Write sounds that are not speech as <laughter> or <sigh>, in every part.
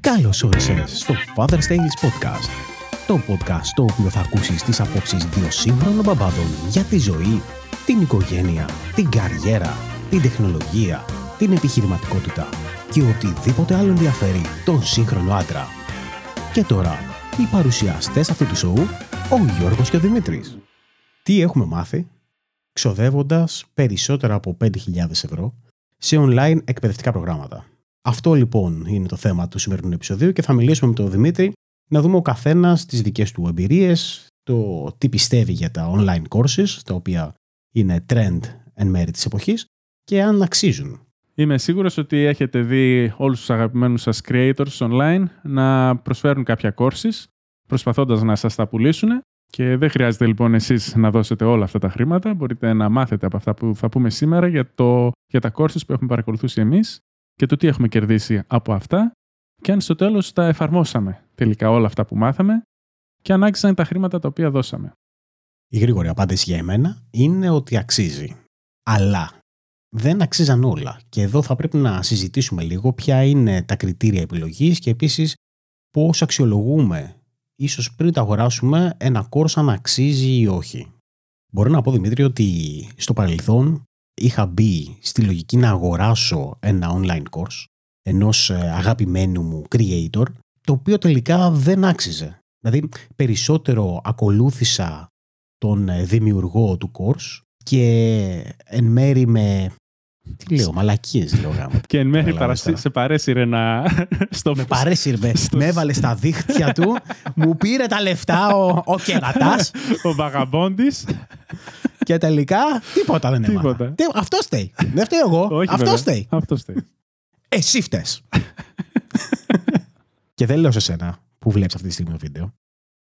Καλώς όρισες στο Father's Tales Podcast. Το podcast το οποίο θα ακούσεις τις απόψεις δύο σύγχρονων μπαμπάδων για τη ζωή, την οικογένεια, την καριέρα, την τεχνολογία, την επιχειρηματικότητα και οτιδήποτε άλλο ενδιαφέρει τον σύγχρονο άντρα. Και τώρα, οι παρουσιαστές αυτού του σοου, ο Γιώργος και ο Δημήτρης. Τι έχουμε μάθει, ξοδεύοντας περισσότερα από 5.000 ευρώ σε online εκπαιδευτικά προγράμματα. Αυτό λοιπόν είναι το θέμα του σημερινού επεισοδίου και θα μιλήσουμε με τον Δημήτρη να δούμε ο καθένας τις δικές του εμπειρίες, το τι πιστεύει για τα online courses, τα οποία είναι trend εν μέρη της εποχής και αν αξίζουν. Είμαι σίγουρος ότι έχετε δει όλους τους αγαπημένους σας creators online να προσφέρουν κάποια courses προσπαθώντας να σας τα πουλήσουν και δεν χρειάζεται λοιπόν εσείς να δώσετε όλα αυτά τα χρήματα. Μπορείτε να μάθετε από αυτά που θα πούμε σήμερα για, το, για τα courses που έχουμε παρακολουθήσει εμείς και το τι έχουμε κερδίσει από αυτά και αν στο τέλος τα εφαρμόσαμε τελικά όλα αυτά που μάθαμε και αν άξιζαν τα χρήματα τα οποία δώσαμε. Η γρήγορη απάντηση για εμένα είναι ότι αξίζει. Αλλά δεν αξίζαν όλα. Και εδώ θα πρέπει να συζητήσουμε λίγο ποια είναι τα κριτήρια επιλογής και επίσης πώς αξιολογούμε ίσως πριν το αγοράσουμε ένα course αν αξίζει ή όχι. Μπορώ να πω Δημήτρη ότι στο παρελθόν είχα μπει στη λογική να αγοράσω ένα online course ενός ε, αγαπημένου μου creator το οποίο τελικά δεν άξιζε. Δηλαδή περισσότερο ακολούθησα τον ε, δημιουργό του course και εν μέρη με τι λέω, μαλακίες λέω γάμο. <laughs> Και εν μέρει σε παρέσυρε να. <laughs> Στο... Με παρέσυρε. Με έβαλε στα δίχτυα του, <laughs> μου πήρε τα λεφτά ο, ο κερατάς. ο βαγαμπόντης. Και τελικά τίποτα δεν έμαθα. Αυτό στέει. Δεν φταίω εγώ. Όχι, αυτό στέει. Αυτό στέει. Εσύ φταίει. <laughs> και δεν λέω σε σένα που βλέπεις αυτή τη στιγμή το βίντεο.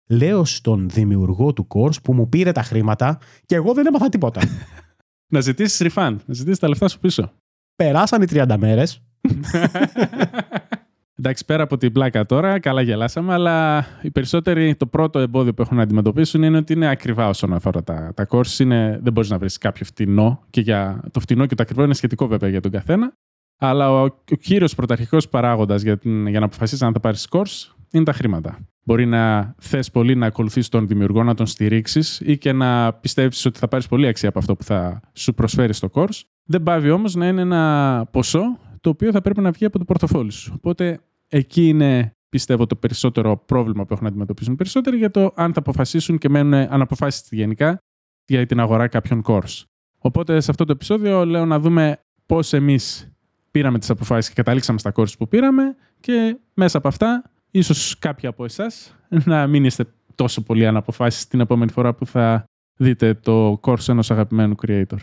Λέω στον δημιουργό του course που μου πήρε τα χρήματα και εγώ δεν έμαθα τίποτα. <laughs> Να ζητήσεις refund, να ζητήσεις τα λεφτά σου πίσω. Περάσαν οι 30 μέρες. <laughs> Εντάξει, πέρα από την πλάκα τώρα, καλά γελάσαμε, αλλά οι περισσότεροι το πρώτο εμπόδιο που έχουν να αντιμετωπίσουν είναι ότι είναι ακριβά όσον αφορά τα, τα courses. Είναι, δεν μπορείς να βρεις κάποιο φτηνό και για το φτηνό και το ακριβό είναι σχετικό βέβαια για τον καθένα. Αλλά ο, ο κύριος πρωταρχικός παράγοντας για, για να αποφασίσεις αν θα πάρεις course είναι τα χρήματα. Μπορεί να θες πολύ να ακολουθήσει τον δημιουργό, να τον στηρίξεις ή και να πιστεύει ότι θα πάρεις πολύ αξία από αυτό που θα σου προσφέρει στο course. Δεν πάβει όμως να είναι ένα ποσό το οποίο θα πρέπει να βγει από το πορτοφόλι σου. Οπότε εκεί είναι πιστεύω το περισσότερο πρόβλημα που έχουν να αντιμετωπίσουν περισσότεροι για το αν θα αποφασίσουν και μένουν αναποφάσιστοι γενικά για την αγορά κάποιων course. Οπότε σε αυτό το επεισόδιο λέω να δούμε πώς εμείς πήραμε τις αποφάσεις και καταλήξαμε στα course που πήραμε και μέσα από αυτά ίσως κάποιοι από εσάς να μην είστε τόσο πολύ αναποφάσεις την επόμενη φορά που θα δείτε το course ενός αγαπημένου creator.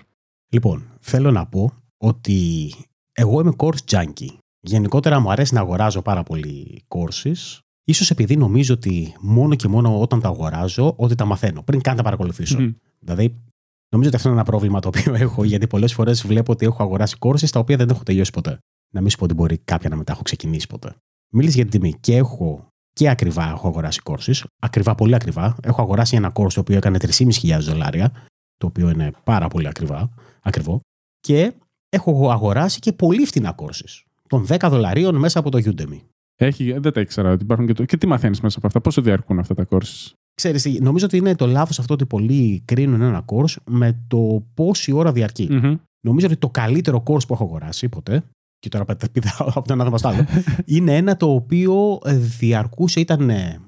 Λοιπόν, θέλω να πω ότι εγώ είμαι course junkie. Γενικότερα μου αρέσει να αγοράζω πάρα πολύ courses. Ίσως επειδή νομίζω ότι μόνο και μόνο όταν τα αγοράζω, ότι τα μαθαίνω, πριν καν τα παρακολουθήσω. Mm-hmm. Δηλαδή, νομίζω ότι αυτό είναι ένα πρόβλημα το οποίο έχω, γιατί πολλές φορές βλέπω ότι έχω αγοράσει courses τα οποία δεν έχω τελειώσει ποτέ. Να μην σου πω ότι μπορεί κάποια να μετά έχω ξεκινήσει ποτέ. Μίλησε για την τιμή και έχω και ακριβά έχω αγοράσει courses. Ακριβά, πολύ ακριβά. Έχω αγοράσει ένα course το οποίο έκανε 3.500 δολάρια, το οποίο είναι πάρα πολύ ακριβά, ακριβό. Και έχω αγοράσει και πολύ φτηνά courses. Των 10 δολαρίων μέσα από το Udemy. Έχει, δεν τα ήξερα ότι υπάρχουν και, το... και τι μαθαίνεις μέσα από αυτά, πόσο διαρκούν αυτά τα courses; Ξέρεις, νομίζω ότι είναι το λάθος αυτό ότι πολλοί κρίνουν ένα course με το πόση ώρα διαρκεί. Mm-hmm. Νομίζω ότι το καλύτερο course που έχω αγοράσει ποτέ και τώρα πετάω από το ένα δώμα άλλο, <laughs> είναι ένα το οποίο ε, διαρκούσε, ήταν ε,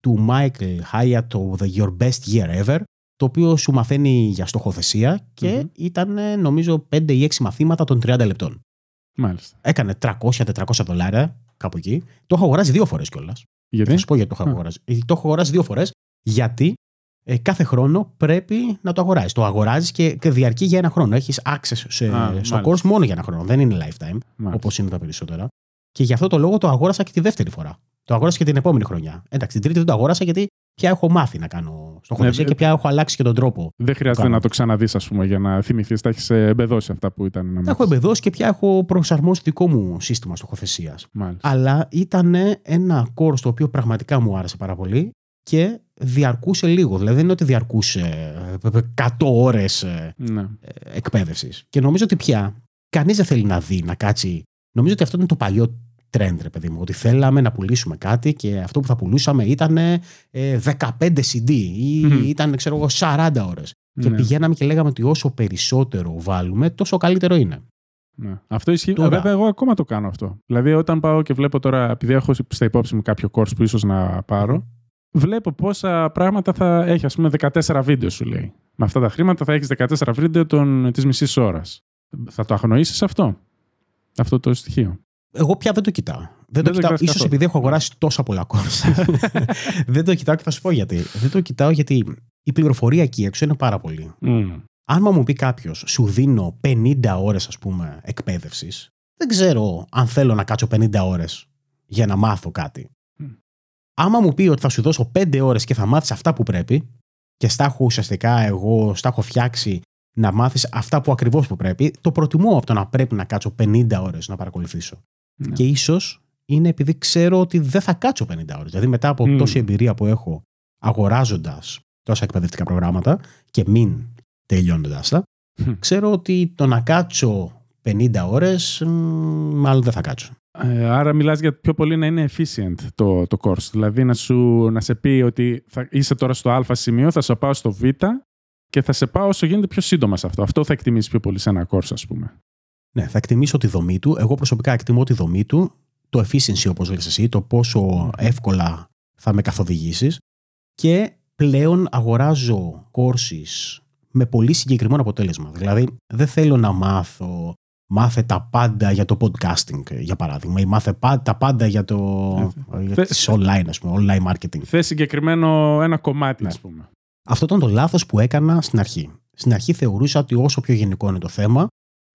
του Michael Hyatt, το The Your Best Year Ever, το οποίο σου μαθαίνει για στοχοθεσία και mm-hmm. ήταν ε, νομίζω 5 ή 6 μαθήματα των 30 λεπτών. Μάλιστα. Έκανε 300-400 δολάρια κάπου εκεί. Το έχω αγοράσει δύο φορές κιόλας. Γιατί; Θα σου πω γιατί το έχω αγοράσει. Το έχω αγοράσει δύο φορές γιατί ε, κάθε χρόνο πρέπει να το αγοράζει. Το αγοράζεις και, και διαρκεί για ένα χρόνο. Έχεις access σε, στο course μόνο για ένα χρόνο. Δεν είναι lifetime, όπως είναι τα περισσότερα. Και γι' αυτό το λόγο το αγόρασα και τη δεύτερη φορά. Το αγόρασα και την επόμενη χρονιά. Εντάξει, την τρίτη δεν το αγόρασα γιατί πια έχω μάθει να κάνω στοχοθεσία ναι, και πια έχω αλλάξει και τον τρόπο. Δεν χρειάζεται να το ξαναδείς, ας πούμε, για να θυμηθείς. Τα έχεις εμπεδώσει αυτά που ήταν. Να έχω εμπεδώσει και πια έχω προσαρμόσει δικό μου σύστημα στοχοθεσίας. Αλλά ήταν ένα course το οποίο πραγματικά μου άρεσε πάρα πολύ και διαρκούσε λίγο. Δηλαδή δεν είναι ότι διαρκούσε 100 ώρες ε, ναι. εκπαίδευσης. Και νομίζω ότι πια κανείς δεν θέλει να δει, να κάτσει. Νομίζω ότι αυτό είναι το παλιό trend, ρε παιδί μου. Ότι θέλαμε να πουλήσουμε κάτι και αυτό που θα πουλούσαμε ήταν ε, 15 CD ή Μμμ. ήταν, ξέρω εγώ, 40 ώρες. Και Ναι. πηγαίναμε και λέγαμε ότι όσο περισσότερο βάλουμε, τόσο καλύτερο είναι. Ναι. Αυτό ισχύει. Τώρα. Βέβαια, εγώ ακόμα το κάνω αυτό. Δηλαδή, όταν πάω και βλέπω τώρα, επειδή έχω στα υπόψη μου κάποιο course που ίσως να πάρω, βλέπω πόσα πράγματα θα έχει. Α πούμε, 14 βίντεο σου λέει. Με αυτά τα χρήματα θα έχεις 14 βίντεο της μισής ώρας. Θα το αγνοήσεις αυτό; Αυτό το στοιχείο; Εγώ πια δεν το κοιτάω. Δεν, Δεν το το κοιτάω. κοιτάς Ίσως καθόλου. επειδή έχω αγοράσει τόσα πολλά course. <laughs> δεν το κοιτάω και θα σου πω γιατί. Δεν το κοιτάω γιατί η πληροφορία εκεί έξω είναι πάρα πολύ. Μμ. Αν μου πει κάποιος, σου δίνω 50 ώρες, ας πούμε, εκπαίδευσης, δεν ξέρω αν θέλω να κάτσω 50 ώρες για να μάθω κάτι. Μμ. Άμα μου πει ότι θα σου δώσω 5 ώρες και θα μάθεις αυτά που πρέπει, και στα έχω ουσιαστικά εγώ, στα έχω φτιάξει να μάθεις αυτά που ακριβώς που πρέπει, το προτιμώ από το να πρέπει να κάτσω 50 ώρες να παρακολουθήσω. Ναι. Και ίσως είναι επειδή ξέρω ότι δεν θα κάτσω 50 ώρες. Δηλαδή, μετά από Μμ. τόση εμπειρία που έχω αγοράζοντας τόσα εκπαιδευτικά προγράμματα και μην τελειώνοντας τα, Μμ. ξέρω ότι το να κάτσω 50 ώρες, μάλλον δεν θα κάτσω. Ε, άρα μιλάς για πιο πολύ να είναι efficient το, το course. Δηλαδή να, σου, να σε πει ότι θα, είσαι τώρα στο α σημείο, θα σε πάω στο β και θα σε πάω όσο γίνεται πιο σύντομα σε αυτό. Αυτό θα εκτιμήσεις πιο πολύ σε ένα course, ας πούμε. Ναι, θα εκτιμήσω τη δομή του. Εγώ προσωπικά εκτιμώ τη δομή του, το efficiency όπως λες εσύ, το πόσο εύκολα θα με καθοδηγήσεις και πλέον αγοράζω courses με πολύ συγκεκριμένο αποτέλεσμα. Δηλαδή, δεν θέλω να μάθω μάθε τα πάντα για το podcasting, για παράδειγμα, ή μάθε πα- τα πάντα για το για Θε- τις online, ας πούμε, online marketing. Θες συγκεκριμένο ένα κομμάτι, Ναι. ας πούμε. Αυτό ήταν το λάθος που έκανα στην αρχή. Στην αρχή θεωρούσα ότι όσο πιο γενικό είναι το θέμα,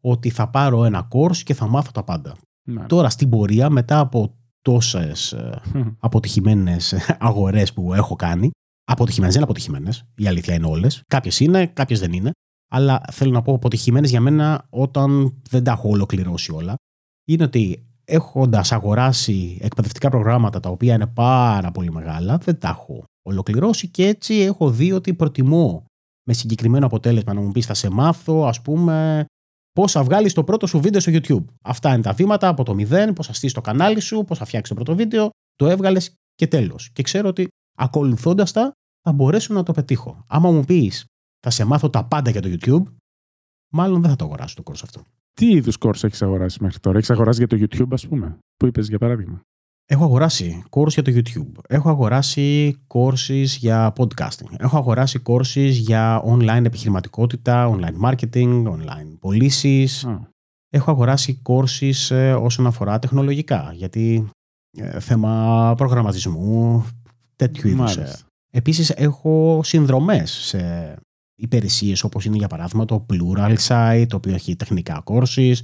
ότι θα πάρω ένα course και θα μάθω τα πάντα. Ναι. Τώρα στην πορεία, μετά από τόσες ε, αποτυχημένες αγορές που έχω κάνει, αποτυχημένες, δεν είναι αποτυχημένες, η αλήθεια είναι όλες. Κάποιες είναι, κάποιες δεν είναι. Αλλά θέλω να πω αποτυχημένες για μένα όταν δεν τα έχω ολοκληρώσει όλα. Είναι ότι έχοντας αγοράσει εκπαιδευτικά προγράμματα τα οποία είναι πάρα πολύ μεγάλα, δεν τα έχω ολοκληρώσει και έτσι έχω δει ότι προτιμώ με συγκεκριμένο αποτέλεσμα να μου πεις θα σε μάθω ας πούμε πώς θα βγάλεις το πρώτο σου βίντεο στο YouTube. Αυτά είναι τα βήματα από το μηδέν, πώς θα στήσεις το κανάλι σου, πώς θα φτιάξεις το πρώτο βίντεο, το έβγαλες και τέλος. Και ξέρω ότι ακολουθώντας τα θα μπορέσω να το πετύχω. Άμα μου πεις θα σε μάθω τα πάντα για το YouTube, μάλλον δεν θα το αγοράσω το course αυτό. Τι είδους course έχεις αγοράσει μέχρι τώρα; Έχεις αγοράσει για το YouTube, ας πούμε, που είπες για παράδειγμα; Έχω αγοράσει course για το YouTube. Έχω αγοράσει courses για podcasting. Έχω αγοράσει courses για online επιχειρηματικότητα, online marketing, online πωλήσεις. Α, Έχω αγοράσει courses ε, όσον αφορά τεχνολογικά, γιατί ε, θέμα προγραμματισμού, τέτοιου είδους. ε. μάλιστα. Επίσης έχω συνδρομές σε υπηρεσίες όπως είναι για παράδειγμα το Plural Site, το οποίο έχει τεχνικά courses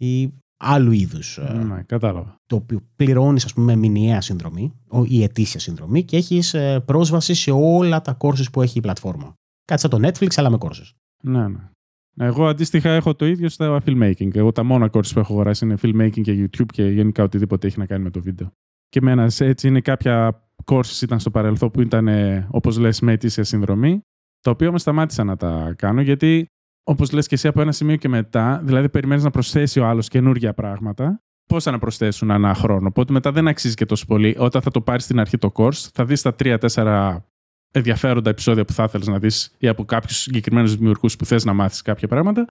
ή άλλου είδους ε, Ναι, κατάλαβα. το οποίο πληρώνεις ας πούμε μηνιαία συνδρομή ο- ή ετήσια συνδρομή και έχεις ε, πρόσβαση σε όλα τα courses που έχει η πλατφόρμα. Κάτι σαν το Netflix αλλά με courses. Ναι, ναι. Εγώ αντίστοιχα έχω το ίδιο στα filmmaking. Εγώ τα μόνα courses που έχω αγοράσει είναι filmmaking και YouTube και γενικά οτιδήποτε έχει να κάνει με το βίντεο. Και με ένας, έτσι είναι κάποια courses ήταν στο παρελθόν που ήταν όπως λες με ετήσια συνδρομή, τα οποία όμως σταμάτησα να τα κάνω γιατί όπως λες και εσύ από ένα σημείο και μετά, δηλαδή περιμένεις να προσθέσει ο άλλος καινούργια πράγματα, πόσα να προσθέσουν ανά χρόνο. Οπότε μετά δεν αξίζει και τόσο πολύ. Όταν θα το πάρεις στην αρχή το course, θα δεις τα 3-4 ενδιαφέροντα επεισόδια που θα ήθελε να δεις ή από κάποιους συγκεκριμένους δημιουργούς που θες να μάθεις κάποια πράγματα.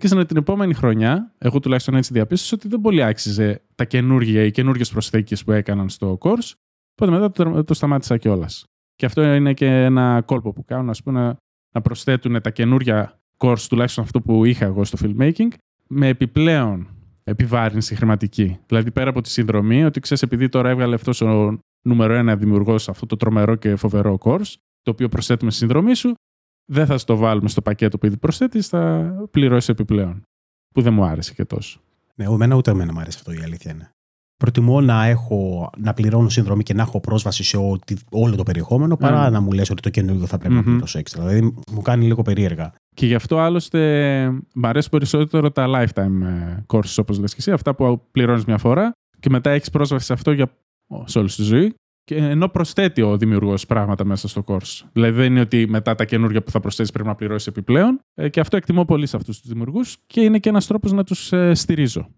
Και στην την επόμενη χρονιά, εγώ τουλάχιστον έτσι διαπίστωσα ότι δεν πολύ άξιζε τα καινούργια ή καινούργιες προσθήκες που έκαναν στο course. Οπότε μετά το, το σταμάτησα κιόλας. Και αυτό είναι και ένα κόλπο που κάνουν, ας πούμε, να, να προσθέτουν τα καινούργια course, τουλάχιστον αυτό που είχα εγώ στο filmmaking, με επιπλέον επιβάρυνση χρηματική. Δηλαδή πέρα από τη συνδρομή, ότι ξέρεις, επειδή τώρα έβγαλε αυτός ο νούμερο ένα δημιουργός αυτό το τρομερό και φοβερό course, το οποίο προσθέτουμε στη συνδρομή σου, δεν θα σου το βάλουμε στο πακέτο που ήδη προσθέτεις, θα πληρώσεις επιπλέον. Που δεν μου άρεσε και τόσο. Ναι, εμένα ούτε εμένα μου αρέσει αυτό η αλήθεια είναι. Προτιμώ να, έχω, να πληρώνω συνδρομή και να έχω πρόσβαση σε ό, τι- όλο το περιεχόμενο παρά Mm. να μου λες ότι το καινούργιο θα πρέπει Μμμ. να πληρώσω έξτρα. Δηλαδή μου κάνει λίγο περίεργα. Και γι' αυτό άλλωστε μ' αρέσει περισσότερο τα lifetime ε, courses, όπως λες και εσύ, αυτά που πληρώνεις μια φορά και μετά έχεις πρόσβαση σε αυτό για σε όλη τη ζωή. Και ενώ προσθέτει ο δημιουργός πράγματα μέσα στο course. Δηλαδή δεν είναι ότι μετά τα καινούργια που θα προσθέσεις πρέπει να πληρώσεις επιπλέον. Ε, και αυτό εκτιμώ πολύ σε αυτούς τους δημιουργούς και είναι και ένας τρόπος να τους στηρίζω.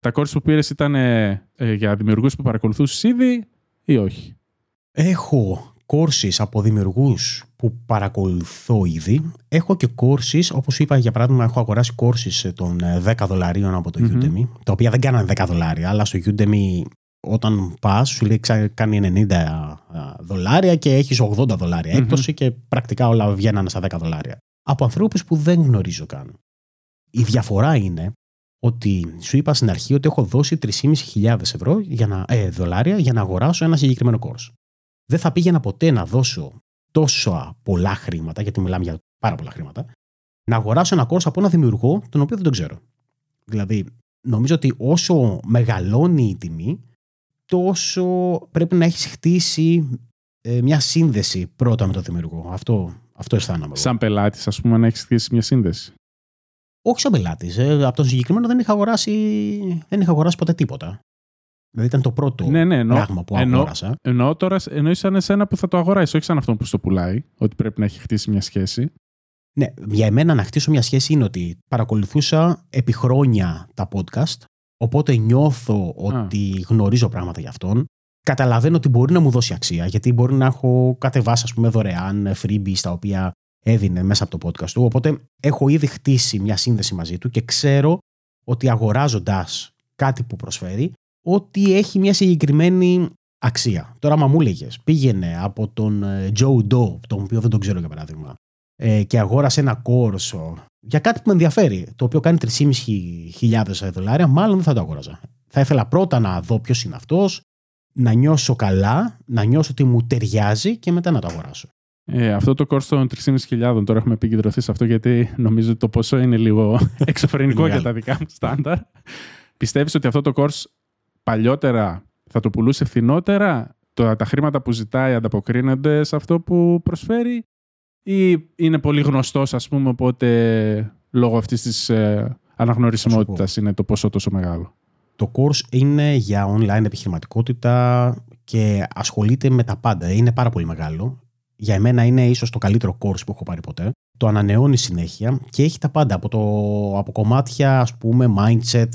Τα course που πήρες ήταν ε, ε, για δημιουργούς που παρακολουθούσες ήδη ή όχι; Έχω courses από δημιουργούς που παρακολουθώ ήδη. Έχω και courses, όπως είπα για παράδειγμα, έχω αγοράσει courses των 10 ε, δολαρίων από το Μμμ. Udemy, τα οποία δεν κάνανε 10 δολάρια, αλλά στο Udemy όταν πας, σου λέει ξα- κάνει 90 δολάρια και έχεις 80 δολάρια Μμμ. έκπτωση και πρακτικά όλα βγαίνανε στα 10 δολάρια. Από ανθρώπους που δεν γνωρίζω καν. Η διαφορά είναι ότι σου είπα στην αρχή ότι έχω δώσει 3.500 ευρώ για να, ε, δολάρια για να αγοράσω ένα συγκεκριμένο course. Δεν θα πήγαινα ποτέ να δώσω τόσο πολλά χρήματα, γιατί μιλάμε για πάρα πολλά χρήματα, να αγοράσω ένα course από ένα δημιουργό τον οποίο δεν τον ξέρω. Δηλαδή, νομίζω ότι όσο μεγαλώνει η τιμή, τόσο πρέπει να έχεις χτίσει ε, μια σύνδεση πρώτα με τον δημιουργό. Αυτό, αυτό αισθάνομαι. εγώ. Σαν πελάτης, ας πούμε, να έχεις χτίσει μια σύνδεση. Όχι σαν πελάτης. Ε, από τον συγκεκριμένο δεν είχα αγοράσει, δεν είχα αγοράσει ποτέ τίποτα. Δηλαδή ήταν το πρώτο Ναι, ναι, εννοώ- πράγμα που εννοώ- αγόρασα. Εννοώ τώρα, εννοείς σαν εσένα που θα το αγοράσει, όχι σαν αυτόν που στο πουλάει, ότι πρέπει να έχει χτίσει μια σχέση. Ναι, για εμένα να χτίσω μια σχέση είναι ότι παρακολουθούσα επί χρόνια τα podcast, οπότε νιώθω ότι γνωρίζω πράγματα για αυτόν. Καταλαβαίνω ότι μπορεί να μου δώσει αξία, γιατί μπορεί να έχω κατεβάσει, ας πούμε, δωρεάν freebies τα οποία έδινε μέσα από το podcast του. Οπότε έχω ήδη χτίσει μια σύνδεση μαζί του και ξέρω ότι αγοράζοντας κάτι που προσφέρει, ότι έχει μια συγκεκριμένη αξία. Τώρα, άμα μου έλεγε, πήγαινε από τον ε, Joe Doe, τον οποίο δεν τον ξέρω για παράδειγμα, ε, και αγόρασε ένα κόρσο για κάτι που με ενδιαφέρει, το οποίο κάνει 3.500 δολάρια, μάλλον δεν θα το αγόραζα. Θα ήθελα πρώτα να δω ποιος είναι αυτός, να νιώσω καλά, να νιώσω ότι μου ταιριάζει και μετά να το αγοράσω. Ε, αυτό το course των 3.500 τώρα έχουμε επικεντρωθεί σε αυτό γιατί νομίζω ότι το ποσό είναι λίγο <laughs> εξωφρενικό Είναι για μεγάλο. τα δικά μου στάνταρ. Πιστεύεις ότι αυτό το course παλιότερα θα το πουλούσε φθηνότερα, το, τα χρήματα που ζητάει ανταποκρίνονται σε αυτό που προσφέρει ή είναι πολύ γνωστός ας πούμε οπότε λόγω αυτής της ε, αναγνωρισιμότητας είναι το ποσό τόσο μεγάλο; Το course είναι για online επιχειρηματικότητα και ασχολείται με τα πάντα. Είναι πάρα πολύ μεγάλο. Για εμένα είναι ίσως το καλύτερο course που έχω πάρει ποτέ. Το ανανεώνει συνέχεια και έχει τα πάντα από, το, από κομμάτια ας πούμε mindset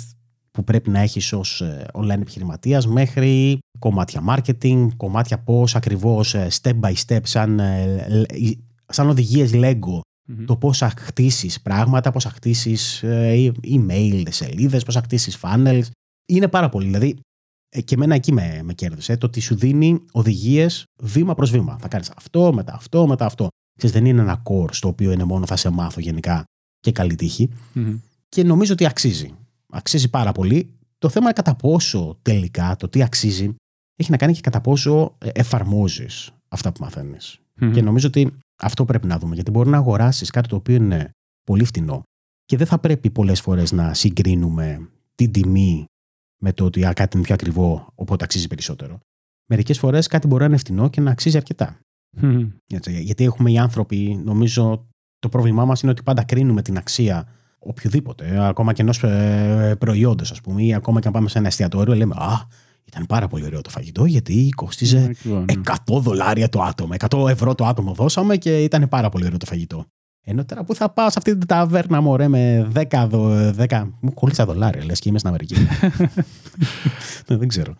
που πρέπει να έχεις ως ε, online επιχειρηματίας μέχρι κομμάτια marketing, κομμάτια πώς ακριβώς ε, step by step σαν, ε, ε, σαν οδηγίες Lego το πώς θα χτίσεις πράγματα, πώς θα χτίσεις ε, email σελίδες, πώς θα χτίσεις funnels. Είναι πάρα πολύ. Δηλαδή, ε, και εμένα εκεί με, με κέρδισε. Το ότι σου δίνει οδηγίες βήμα προς βήμα. Θα κάνεις αυτό, μετά αυτό, μετά αυτό. Ξέρεις, δεν είναι ένα course το οποίο είναι μόνο θα σε μάθω γενικά και καλή τύχη. Μμμ. Και νομίζω ότι αξίζει. Αξίζει πάρα πολύ. Το θέμα είναι κατά πόσο τελικά το τι αξίζει έχει να κάνει και κατά πόσο ε, εφαρμόζεις αυτά που μαθαίνεις. Μμμ. Και νομίζω ότι αυτό πρέπει να δούμε. Γιατί μπορεί να αγοράσεις κάτι το οποίο είναι πολύ φτηνό και δεν θα πρέπει πολλές φορές να συγκρίνουμε την τιμή με το ότι α, κάτι είναι πιο ακριβό, οπότε αξίζει περισσότερο. Μερικές φορές κάτι μπορεί να είναι φτηνό και να αξίζει αρκετά. Μμμ. Έτσι, γιατί έχουμε οι άνθρωποι, νομίζω το πρόβλημά μας είναι ότι πάντα κρίνουμε την αξία οποιοδήποτε, ακόμα και ενός ε, προϊόντος, ας πούμε, ή ακόμα και αν πάμε σε ένα εστιατόριο, λέμε Α, ήταν πάρα πολύ ωραίο το φαγητό, γιατί κόστιζε Ακριβώς, ναι. 100 δολάρια το άτομο, 100 ευρώ το άτομο δώσαμε και ήταν πάρα πολύ ωραίο το φαγητό. Ενώ τώρα που θα πάω σε αυτή την ταβέρνα μωρέ με 10, δο- 10 μου κολλήσα δολάρια, λες και είμαι στην Αμερική. <laughs> Ναι, δεν ξέρω.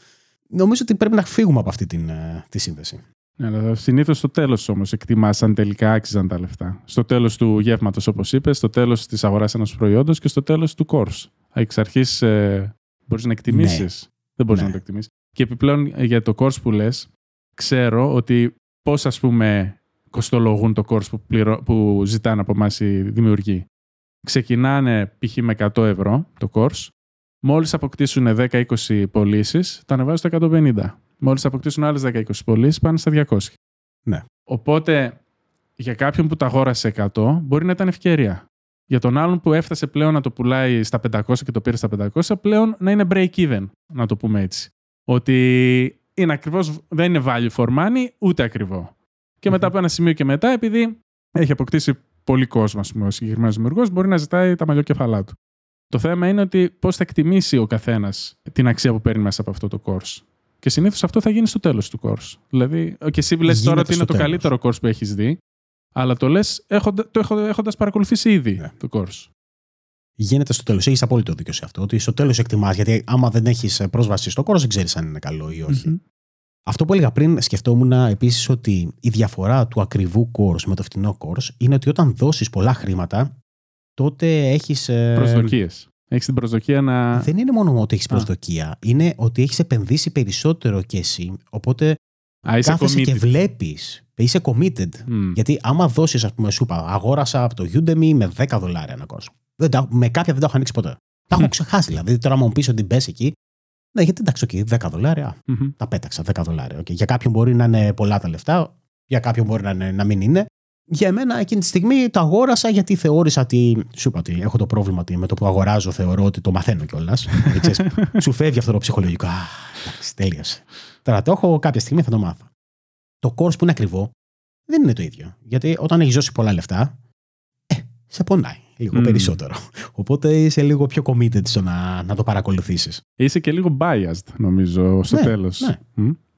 Νομίζω ότι πρέπει να φύγουμε από αυτή την, ε, τη σύνδεση. Ναι, αλλά συνήθως στο τέλος όμως εκτιμάς αν τελικά άξιζαν τα λεφτά. Στο τέλος του γεύματος, όπως είπες, στο τέλος της αγοράς ενός προϊόντος και στο τέλος του course. Εξ αρχής ε, μπορείς να εκτιμήσεις. Δεν μπορείς Ναι. να το εκτιμήσεις. Και επιπλέον ε, για το course που λες, ξέρω ότι πώς ας πούμε κοστολογούν το course που, πληρω... που ζητάνε από εμάς οι δημιουργοί. Ξεκινάνε π.χ. με 100 ευρώ το course. Μόλις αποκτήσουν 10-20 πωλήσεις, το ανεβάζουν στο 150. Μόλις αποκτήσουν άλλες 10-20 πωλήσεις, πάνε στα 200. Ναι. Οπότε, για κάποιον που τα αγόρασε 100, μπορεί να ήταν ευκαιρία. Για τον άλλον που έφτασε πλέον να το πουλάει στα 500 και το πήρε στα 500, πλέον να είναι break even, να το πούμε έτσι. Ότι είναι ακριβώς, δεν είναι value for money, ούτε ακριβό. Και μετά από ένα σημείο και μετά, επειδή έχει αποκτήσει πολύ κόσμο, ας πούμε, ο συγκεκριμένος δημιουργός, μπορεί να ζητάει τα μαλλιόκεφαλά του. Το θέμα είναι ότι πώς θα εκτιμήσει ο καθένας την αξία που παίρνει μέσα από αυτό το course. Και συνήθως αυτό θα γίνει στο τέλος του course. Δηλαδή, και εσύ λες τώρα Γίνεται ότι είναι στο το τέλος. καλύτερο course που έχεις δει, αλλά το λες έχοντα, το έχοντας παρακολουθήσει ήδη Ναι. το course. γίνεται στο τέλος. Έχεις απόλυτο δίκιο σε αυτό. Ότι στο τέλος εκτιμάς, γιατί άμα δεν έχεις πρόσβαση στο κόρο, δεν ξέρεις αν είναι καλό ή όχι. Αυτό που έλεγα πριν, σκεφτόμουν επίσης ότι η διαφορά του ακριβού course με το φτηνό course είναι ότι όταν δώσεις πολλά χρήματα, τότε έχεις. Ε... Προσδοκίες. Έχεις την προσδοκία να. Δεν είναι μόνο ότι έχεις προσδοκία. Είναι ότι έχεις επενδύσει περισσότερο κι εσύ. Οπότε Α, κάθεσαι και βλέπεις. Είσαι committed. Γιατί άμα δώσεις, ας πούμε, σου είπα, αγόρασα από το Udemy με 10 δολάρια ένα κόσμο. με κάποια δεν το έχω ανοίξει ποτέ. Τα έχω ξεχάσει δηλαδή. Τώρα μου πεις ότι μπες εκεί. Ναι, γιατί εντάξει, okay, 10 δολάρια. Τα πέταξα 10 δολάρια. Okay. Για κάποιον μπορεί να είναι πολλά τα λεφτά, για κάποιον μπορεί να, είναι, να μην είναι. Για μένα εκείνη τη στιγμή το αγόρασα γιατί θεώρησα ότι. Σου είπα ότι έχω το πρόβλημα ότι με το που αγοράζω θεωρώ ότι το μαθαίνω κιόλας. <laughs> σου φεύγει αυτό το ψυχολογικό. Α, εντάξει, τέλειωσε. Τώρα το έχω κάποια στιγμή θα το μάθω. Το course που είναι ακριβό δεν είναι το ίδιο. Γιατί όταν έχεις δώσει πολλά λεφτά, ε, σε πονάει λίγο περισσότερο. Οπότε είσαι λίγο πιο committed στο να, να το παρακολουθήσεις. Είσαι και λίγο biased, νομίζω, στο ναι, τέλος. Ναι.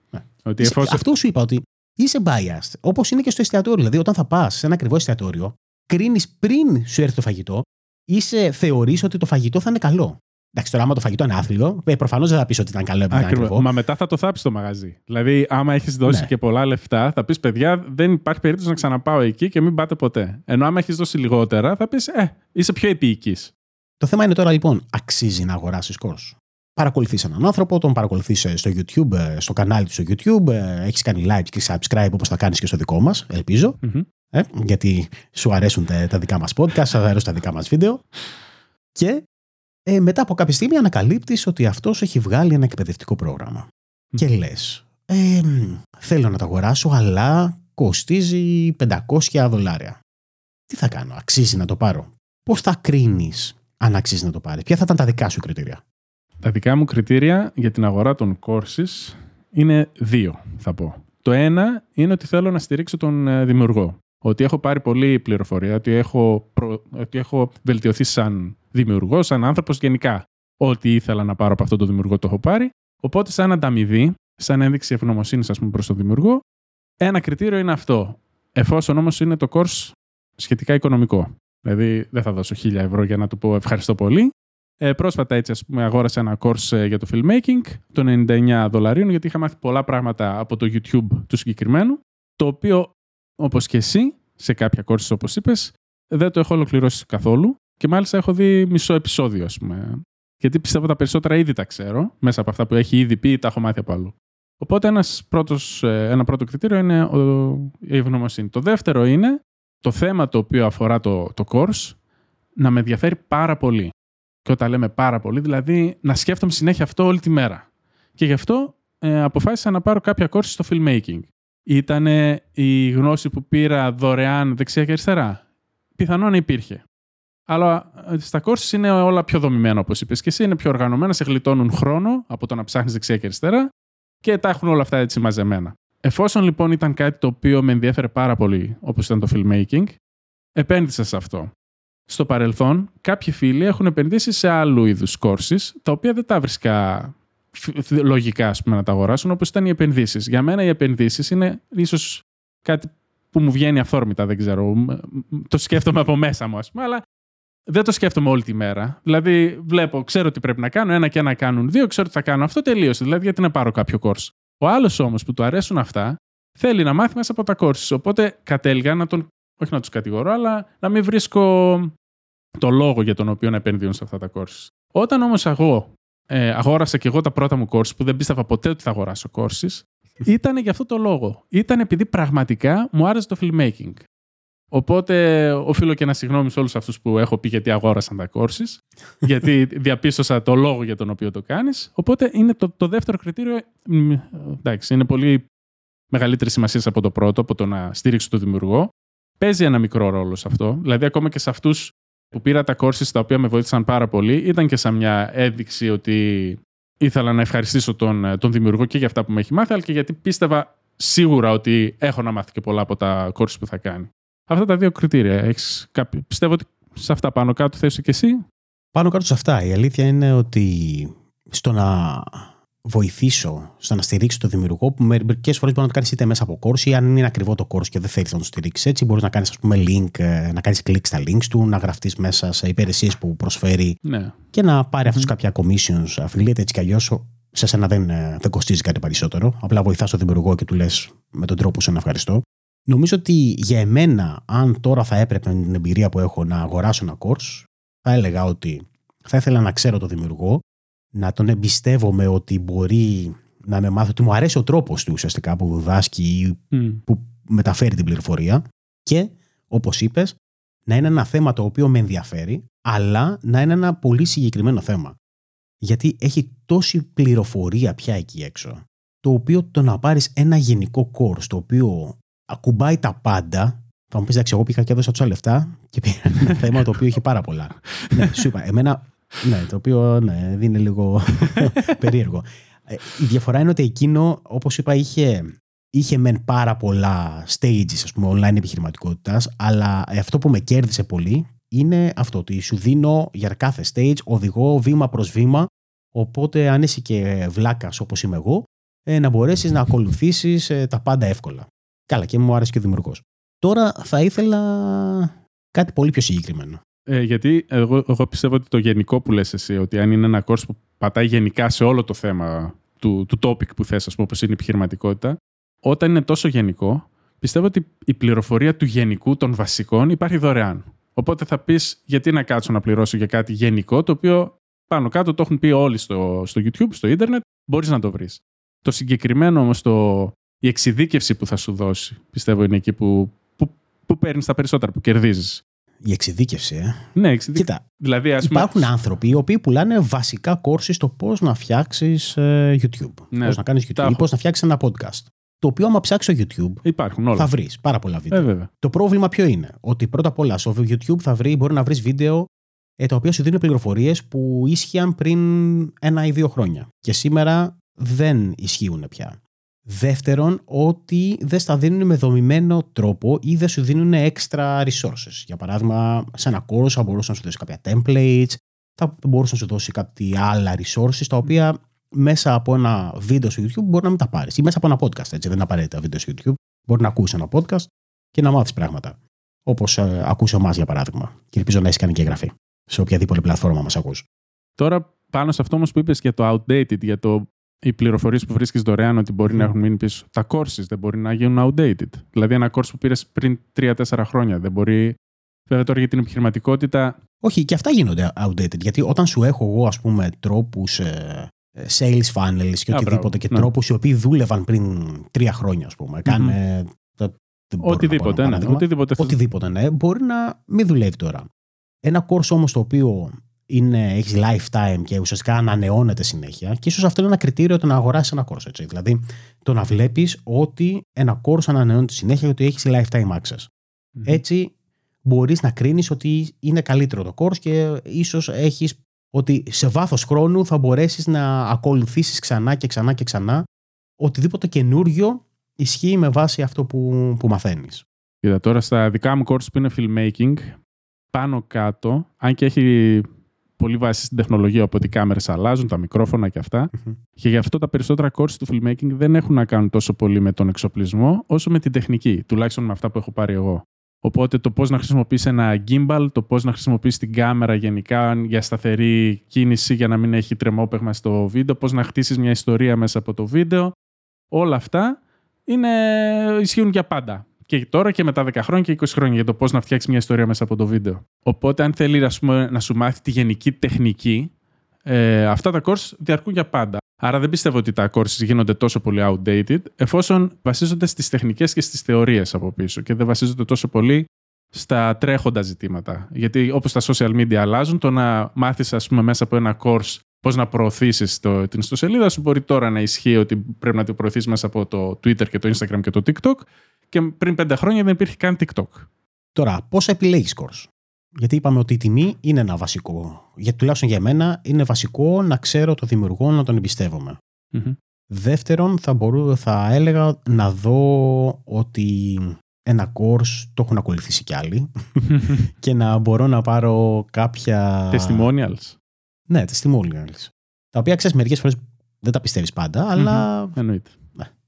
ναι. Ότι εφόσον... Αυτό σου είπα ότι είσαι biased. Όπως είναι και στο εστιατόριο. Δηλαδή, όταν θα πας σε ένα ακριβό εστιατόριο, κρίνεις πριν σου έρθει το φαγητό, είσαι θεωρείς ότι το φαγητό θα είναι καλό. Εντάξει, τώρα άμα το φαγητό είναι άθλιο, ε, προφανώς δεν θα πεις ότι ήταν καλό ακριβό. Μα μετά θα το θάψεις το μαγαζί. Δηλαδή, άμα έχεις δώσει ναι. και πολλά λεφτά, θα πεις παιδιά, δεν υπάρχει περίπτωση να ξαναπάω εκεί και μην πάτε ποτέ. Ενώ άμα έχεις δώσει λιγότερα, θα πεις ε, είσαι πιο επίοικη. Το θέμα είναι τώρα λοιπόν, αξίζει να αγοράσεις κόρσο. Παρακολουθείς έναν άνθρωπο, τον παρακολουθείς στο YouTube, ε, στο κανάλι του στο YouTube, ε, έχεις κάνει like και subscribe όπως θα κάνεις και στο δικό μας, ελπίζω. Mm-hmm. Ε, γιατί σου αρέσουν τα, τα δικά μας podcast, σου αρέσουν τα δικά μας βίντεο. Και ε, μετά από κάποια στιγμή ανακαλύπτεις ότι αυτός έχει βγάλει ένα εκπαιδευτικό πρόγραμμα. Και λες, ε, θέλω να το αγοράσω, αλλά κοστίζει 500 δολάρια. Τι θα κάνω, αξίζει να το πάρω; Πώς θα κρίνεις αν αξίζει να το πάρεις, Ποια θα ήταν τα δικά σου κριτήρια; Τα δικά μου κριτήρια για την αγορά των courses είναι δύο, θα πω. Το ένα είναι ότι θέλω να στηρίξω τον ε, δημιουργό. Ότι έχω πάρει πολλή πληροφορία, ότι έχω, ότι έχω βελτιωθεί σαν δημιουργός, σαν άνθρωπος γενικά. Ό,τι ήθελα να πάρω από αυτό το δημιουργό το έχω πάρει. Οπότε, σαν ανταμοιβή, σαν ένδειξη ευγνωμοσύνης, ας πούμε, προς τον δημιουργό, ένα κριτήριο είναι αυτό. Εφόσον όμως είναι το course σχετικά οικονομικό. Δηλαδή, δεν θα δώσω 1000 ευρώ για να του πω ευχαριστώ πολύ. Ε, πρόσφατα έτσι, ας πούμε, αγόρασα ένα course ε, για το filmmaking των 99 δολαρίων, γιατί είχα μάθει πολλά πράγματα από το YouTube του συγκεκριμένου, το οποίο, όπως και εσύ, σε κάποια courses όπως είπες, δεν το έχω ολοκληρώσει καθόλου και μάλιστα έχω δει μισό επεισόδιο, ας πούμε. Γιατί πιστεύω τα περισσότερα ήδη τα ξέρω, μέσα από αυτά που έχει ήδη πει ή τα έχω μάθει από αλλού. Οπότε ένας πρώτος, ε, ένα πρώτο κριτήριο είναι η ευγνωμοσύνη. Το δεύτερο είναι το θέμα το οποίο αφορά το, το course να με ενδιαφέρει πάρα πολύ. Και όταν λέμε πάρα πολύ, δηλαδή να σκέφτομαι συνέχεια αυτό όλη τη μέρα. Και γι' αυτό ε, αποφάσισα να πάρω κάποια course στο filmmaking. Ήταν η γνώση που πήρα δωρεάν δεξιά και αριστερά. Πιθανόν υπήρχε. Αλλά ε, στα courses είναι όλα πιο δομημένα, όπως είπες και εσύ. Είναι πιο οργανωμένα, σε γλιτώνουν χρόνο από το να ψάχνεις δεξιά και αριστερά και τα έχουν όλα αυτά έτσι μαζεμένα. Εφόσον λοιπόν ήταν κάτι το οποίο με ενδιαφέρε πάρα πολύ, όπως ήταν το filmmaking, επένδυσα σε αυτό. Στο παρελθόν, κάποιοι φίλοι έχουν επενδύσει σε άλλου είδους courses, τα οποία δεν τα βρίσκα λογικά πούμε, να τα αγοράσουν, όπως ήταν οι επενδύσεις. Για μένα οι επενδύσεις είναι ίσως κάτι που μου βγαίνει αυθόρμητα, δεν ξέρω. Το σκέφτομαι από μέσα μου, ας πούμε, αλλά δεν το σκέφτομαι όλη τη μέρα. Δηλαδή, βλέπω, ξέρω τι πρέπει να κάνω, ένα και ένα κάνουν δύο, ξέρω τι θα κάνω. Αυτό τελείωσε. Δηλαδή, γιατί να πάρω κάποιο course. Ο άλλος όμως που του αρέσουν αυτά, θέλει να μάθει μέσα από τα courses. Οπότε κατέληγα να τον. Όχι να τους κατηγορώ, αλλά να μην βρίσκω το λόγο για τον οποίο να επενδύουν σε αυτά τα courses. Όταν όμως εγώ ε, αγόρασα και εγώ τα πρώτα μου courses, που δεν πίστευα ποτέ ότι θα αγοράσω courses, <laughs> ήταν για αυτό το λόγο. Ήταν επειδή πραγματικά μου άρεσε το filmmaking. Οπότε οφείλω και ένα συγγνώμη σε όλους αυτούς που έχω πει γιατί αγόρασαν τα courses, <laughs> γιατί διαπίστωσα το λόγο για τον οποίο το κάνεις. Οπότε είναι το, το δεύτερο κριτήριο. Εντάξει, είναι πολύ μεγαλύτερη σημασία από το πρώτο, από το να στήριξω το δημιουργό. Παίζει ένα μικρό ρόλο σε αυτό. Δηλαδή, ακόμα και σε αυτούς που πήρα τα courses τα οποία με βοήθησαν πάρα πολύ, ήταν και σαν μια ένδειξη ότι ήθελα να ευχαριστήσω τον, τον δημιουργό και για αυτά που με έχει μάθει, αλλά και γιατί πίστευα σίγουρα ότι έχω να μάθει και πολλά από τα courses που θα κάνει. Αυτά τα δύο κριτήρια. Έχεις κάποιο... Πιστεύω ότι σε αυτά πάνω κάτω θέσαι και εσύ; Πάνω κάτω σε αυτά. Η αλήθεια είναι ότι στο να βοηθήσω στο να στηρίξω το δημιουργό που μερικές φορές μπορεί να το κάνεις είτε μέσα από course ή αν είναι ακριβό το course και δεν θέλεις να το στηρίξεις έτσι, μπορείς να κάνεις link, ε, να κάνεις κλικ στα links του, να γραφτείς μέσα σε υπηρεσίες που προσφέρει Ναι. και να πάρει αυτό κάποια commissions affiliate έτσι κι αλλιώς. Σε σένα δεν, ε, δεν κοστίζει κάτι περισσότερο. Απλά βοηθάς τον δημιουργό και του λες με τον τρόπο σου να ευχαριστώ. Νομίζω ότι για εμένα, αν τώρα θα έπρεπε με την εμπειρία που έχω να αγοράσω ένα course, θα έλεγα ότι θα ήθελα να ξέρω τον δημιουργό, να τον εμπιστεύομαι ότι μπορεί να με μάθει, ότι μου αρέσει ο τρόπος του ουσιαστικά που διδάσκει ή Μμ. που μεταφέρει την πληροφορία και, όπως είπες, να είναι ένα θέμα το οποίο με ενδιαφέρει, αλλά να είναι ένα πολύ συγκεκριμένο θέμα. Γιατί έχει τόση πληροφορία πια εκεί έξω, το οποίο το να πάρεις ένα γενικό course, το οποίο ακουμπάει τα πάντα, θα μου πεις, εντάξει, εγώ πήγα και έδωσα τόσα λεφτά και πήρα ένα <laughs> θέμα το οποίο έχει πάρα πολλά. ναι, σου είπα, εμένα, ναι, το οποίο ναι, είναι λίγο <laughs> περίεργο. Ε, Η διαφορά είναι ότι εκείνο, όπως είπα, είχε, είχε μεν πάρα πολλά stages, ας πούμε, online επιχειρηματικότητας, αλλά αυτό που με κέρδισε πολύ είναι αυτό, ότι σου δίνω για κάθε stage, οδηγώ βήμα προς βήμα, οπότε αν είσαι και βλάκας όπως είμαι εγώ, ε, να μπορέσεις να ακολουθήσεις ε, τα πάντα εύκολα. Καλά, και μου άρεσε και ο δημιουργός. Τώρα θα ήθελα κάτι πολύ πιο συγκεκριμένο. Ε, γιατί εγώ, εγώ πιστεύω ότι το γενικό που λες εσύ, ότι αν είναι ένα course που πατάει γενικά σε όλο το θέμα του, του topic που θες, ας πούμε, όπως είναι η επιχειρηματικότητα, όταν είναι τόσο γενικό, πιστεύω ότι η πληροφορία του γενικού, των βασικών, υπάρχει δωρεάν. Οπότε θα πεις γιατί να κάτσω να πληρώσω για κάτι γενικό, το οποίο πάνω κάτω το έχουν πει όλοι στο, στο YouTube, στο ίντερνετ, μπορείς να το βρεις. Το συγκεκριμένο όμως, το, η εξειδίκευση που θα σου δώσει, πιστεύω είναι εκεί που, που, που παίρνεις τα περισσότερα, που κερδίζεις. Η εξειδίκευση, ε. Ναι, εξειδίκευση. Κοίτα, Δηλαδή, ας πούμε, Υπάρχουν άνθρωποι οι οποίοι πουλάνε βασικά courses στο πώς να φτιάξεις YouTube. Ναι, Πώς να κάνεις τα YouTube έχω. ή πώς να φτιάξεις ένα podcast. Το οποίο, άμα ψάξει στο YouTube, υπάρχουν όλα. θα βρεις πάρα πολλά βίντεο. Ε, βέβαια. Το πρόβλημα ποιο είναι, ότι πρώτα απ' όλα στο YouTube θα βρει, μπορεί να βρεις βίντεο ε, τα οποία σου δίνουν πληροφορίες που ίσχυαν πριν ένα ή δύο χρόνια. Και σήμερα δεν ισχύουν πια. Δεύτερον, ότι δεν στα δίνουν με δομημένο τρόπο ή δεν σου δίνουν extra resources. Για παράδειγμα, σε ένα course θα μπορούσε να σου δώσει κάποια templates, θα μπορούσε να σου δώσει κάποια άλλα resources, τα οποία μέσα από ένα βίντεο στο YouTube μπορεί να μην τα πάρεις. Ή μέσα από ένα podcast, έτσι. Δεν είναι απαραίτητα βίντεο στο YouTube. Μπορεί να ακούσει ένα podcast και να μάθεις πράγματα. Όπως ε, ακούσε εμά, για παράδειγμα. Και ελπίζω να έχεις κάνει και εγγραφή σε οποιαδήποτε πλατφόρμα μας ακούς. Τώρα, πάνω σε αυτό όμως που είπες για το outdated, για το οι πληροφορίες που βρίσκεις δωρεάν ότι μπορεί να Μμ. έχουν μείνει πίσω. Τα courses δεν μπορεί να γίνουν outdated. Δηλαδή, ένα course που πήρες πριν 3-4 χρόνια δεν μπορεί. Βέβαια, τώρα για την επιχειρηματικότητα. Όχι, και αυτά γίνονται outdated. Γιατί όταν σου έχω εγώ, ας πούμε, τρόπους sales funnels και Α, οτιδήποτε μπράβο, και ναι. τρόπους οι οποίοι δούλευαν πριν τρία χρόνια, ας πούμε. Κάνε. δεν- δεν μπορώ να πω Οτιδήποτε, ένα ναι. παράδειγμα. Οτιδήποτε θες. Οτιδήποτε, ναι. Μπορεί να μην δουλεύει τώρα. Ένα course όμως το οποίο είναι, έχει lifetime και ουσιαστικά ανανεώνεται συνέχεια, και ίσως αυτό είναι ένα κριτήριο το να αγοράσεις ένα course. Έτσι. Δηλαδή, το να βλέπεις ότι ένα course ανανεώνεται συνέχεια και ότι έχεις lifetime access. Μμμ. Έτσι, μπορείς να κρίνεις ότι είναι καλύτερο το course και ίσως έχεις ότι σε βάθος χρόνου θα μπορέσεις να ακολουθήσεις ξανά και ξανά και ξανά οτιδήποτε καινούριο ισχύει με βάση αυτό που, που μαθαίνεις. Κοίτα, τώρα στα δικά μου course που είναι filmmaking, πάνω κάτω, αν και έχει πολύ βάση στην τεχνολογία, οπότε οι κάμερες αλλάζουν, τα μικρόφωνα και αυτά, και γι' αυτό τα περισσότερα course του filmmaking δεν έχουν να κάνουν τόσο πολύ με τον εξοπλισμό, όσο με την τεχνική, τουλάχιστον με αυτά που έχω πάρει εγώ. Οπότε το πώς να χρησιμοποιήσει ένα gimbal, το πώς να χρησιμοποιήσει την κάμερα γενικά για σταθερή κίνηση για να μην έχει τρεμόπαιγμα στο βίντεο, πώς να χτίσεις μια ιστορία μέσα από το βίντεο. Όλα αυτά είναι, ισχύουν για πάντα. Και τώρα και μετά 10 χρόνια και 20 χρόνια για το πώς να φτιάξει μια ιστορία μέσα από το βίντεο. Οπότε αν θέλει ας πούμε, να σου μάθει τη γενική τεχνική, ε, αυτά τα course διαρκούν για πάντα. Άρα δεν πιστεύω ότι τα courses γίνονται τόσο πολύ outdated, εφόσον βασίζονται στις τεχνικές και στις θεωρίες από πίσω και δεν βασίζονται τόσο πολύ στα τρέχοντα ζητήματα. Γιατί όπως τα social media αλλάζουν, το να μάθεις ας πούμε μέσα από ένα course πώς να προωθήσεις το, την ιστοσελίδα σου μπορεί τώρα να ισχύει ότι πρέπει να την προωθήσεις μέσα από το Twitter και το Instagram και το TikTok και πριν πέντε χρόνια δεν υπήρχε καν TikTok. Τώρα, πώς επιλέγεις course; Γιατί είπαμε ότι η τιμή είναι ένα βασικό. Γιατί τουλάχιστον για μένα είναι βασικό να ξέρω το δημιουργό, να τον εμπιστεύομαι. Μμμ. Δεύτερον, θα, μπορού, θα έλεγα να δω ότι ένα course το έχουν ακολουθήσει κι άλλοι <laughs> και να μπορώ να πάρω κάποια. Testimonials. Ναι, testimonials. Τα οποία ξέρεις μερικές φορές Δεν τα πιστεύεις πάντα, αλλά Εννοείται.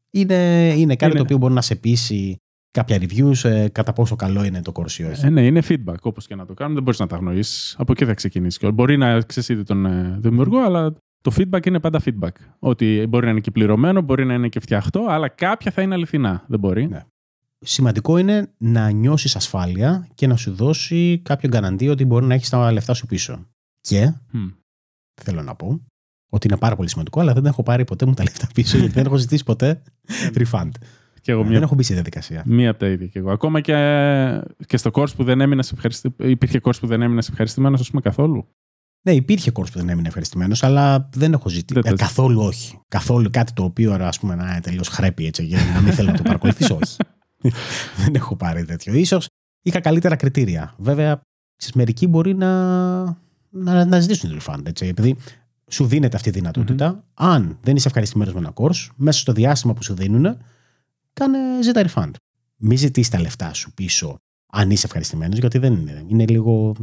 είναι, είναι κάτι Είναι- το οποίο μπορεί να σε πείσει κάποια reviews ε, κατά πόσο καλό είναι το course ή όχι. Ε, ναι, είναι feedback. Όπως και να το κάνουμε, δεν μπορείς να τα αγνοήσει. Από εκεί θα ξεκινήσεις. Και Μπορεί να ξέρεις ήδη τον ε, δημιουργό, αλλά το feedback είναι πάντα feedback. Ότι μπορεί να είναι και πληρωμένο, μπορεί να είναι και φτιαχτό, αλλά κάποια θα είναι αληθινά. Δεν μπορεί. Ναι. Σημαντικό είναι να νιώσεις ασφάλεια και να σου δώσει κάποιο γκαναντί ότι μπορεί να έχεις τα λεφτά σου πίσω. Και Μμ. Θέλω να πω ότι είναι πάρα πολύ σημαντικό, αλλά δεν έχω πάρει ποτέ μου τα λεφτά πίσω γιατί δεν έχω ζητήσει ποτέ refund. Και εγώ Δεν μία, έχω μπει στη διαδικασία. μία από τα ίδια και εγώ. Ακόμα και, και στο course που δεν έμεινε ευχαριστη... υπήρχε course που δεν έμεινε ευχαριστημένος, ας πούμε, καθόλου. Ναι, υπήρχε course που δεν έμεινε ευχαριστημένος, αλλά δεν έχω ζητήσει. Δεν Ε, το καθόλου όχι. Καθόλου κάτι το οποίο ας πούμε να είναι τελείως χρέπει έτσι, για να μην θέλω να το παρακολουθήσω, όχι. <laughs> δεν έχω πάρει τέτοιο. σω είχα καλύτερα κριτήρια. Βέβαια, ξέρεις, μερικοί μπορεί να, να, να ζητήσουν refund, έτσι, επειδή σου δίνεται αυτή η δυνατοτητα Αν δεν είσαι ευχαριστημένος με ένα course, μέσα στο διάστημα που σου δίνουν, κάνε ζήτα refund. Μην ζητήσει τα λεφτά σου πίσω αν είσαι ευχαριστημένος, γιατί δεν είναι. Είναι λίγο.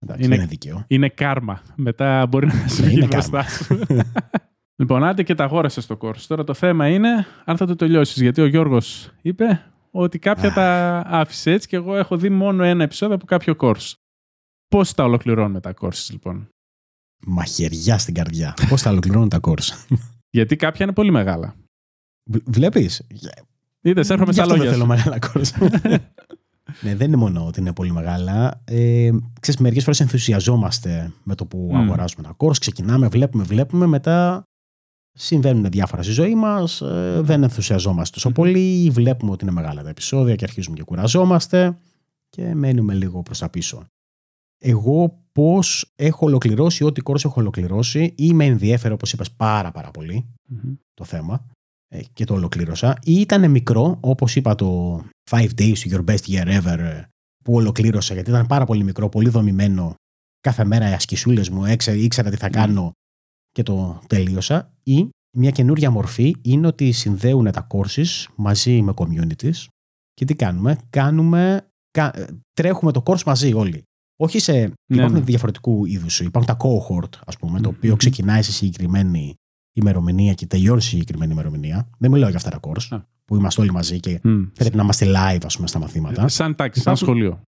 Εντάξει, Είναι- δεν είναι δίκαιο. Είναι κάρμα. Μετά μπορεί να σου Ναι, βγει είναι μπροστά σου. <laughs> λοιπόν, άντε και τα αγόρασες στο course. Τώρα το θέμα είναι αν θα το τελειώσεις. Γιατί ο Γιώργος είπε ότι κάποια Α. τα άφησε έτσι και εγώ έχω δει μόνο ένα επεισόδιο από κάποιο course. Πώς τα ολοκληρώνουμε τα courses, λοιπόν; Μαχαιριά στην καρδιά. Πώς θα ολοκληρώνουν τα course; Γιατί κάποια είναι πολύ μεγάλα. Βλέπεις; Είδες, έρχομαι στα δεν λόγια θέλω σου. μεγάλα course. <laughs> ναι, δεν είναι μόνο ότι είναι πολύ μεγάλα. Ε, ξέρεις, μερικές φορές ενθουσιαζόμαστε με το που Μμ. αγοράζουμε ένα course. Ξεκινάμε, βλέπουμε, βλέπουμε. Μετά συμβαίνουν διάφορα στη ζωή μας. ε, δεν ενθουσιαζόμαστε τόσο πολύ. Βλέπουμε ότι είναι μεγάλα τα επεισόδια και αρχίζουμε και κουραζόμαστε. Και μένουμε λίγο προς τα πίσω. Εγώ πώς έχω ολοκληρώσει ό,τι course έχω ολοκληρώσει ή με ενδιέφερε όπως είπες πάρα πάρα πολύ Μμμ. το θέμα ε, και το ολοκλήρωσα ή ήταν μικρό όπως είπα το 5 days to your best year ever ε, που ολοκλήρωσα γιατί ήταν πάρα πολύ μικρό, πολύ δομημένο κάθε μέρα οι ασκησούλες μου έξε, ήξερα τι θα κάνω και το τελείωσα ή μια καινούρια μορφή είναι ότι συνδέουν τα courses μαζί με communities και τι κάνουμε, κάνουμε κα- ε, τρέχουμε το course μαζί όλοι όχι σε. υπάρχουν ναι. διαφορετικού είδους. Υπάρχουν τα cohort, ας πούμε, το οποίο Μμμ. ξεκινάει σε συγκεκριμένη ημερομηνία και τελειώνει σε συγκεκριμένη ημερομηνία. Δεν μιλάω για αυτά τα course, Α. που είμαστε όλοι μαζί και Μμ. πρέπει να είμαστε live, ας πούμε, στα μαθήματα. Σαν τάξη, σαν Υπάρχουν- σχολείο.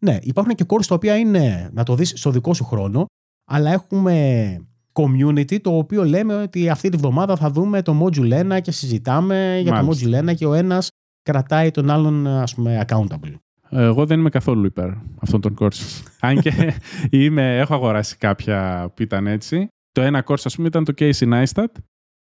Ναι, υπάρχουν και course τα οποία είναι να το δεις στο δικό σου χρόνο, αλλά έχουμε community το οποίο λέμε ότι αυτή τη βδομάδα θα δούμε το module 1 και συζητάμε για το Μάλιστα. module 1 και ο ένας κρατάει τον άλλον ας πούμε accountable. Εγώ δεν είμαι καθόλου υπέρ αυτών των courses. Αν και <laughs> είμαι, έχω αγοράσει κάποια που ήταν έτσι. Το ένα course, ας πούμε, ήταν το Casey Neistat,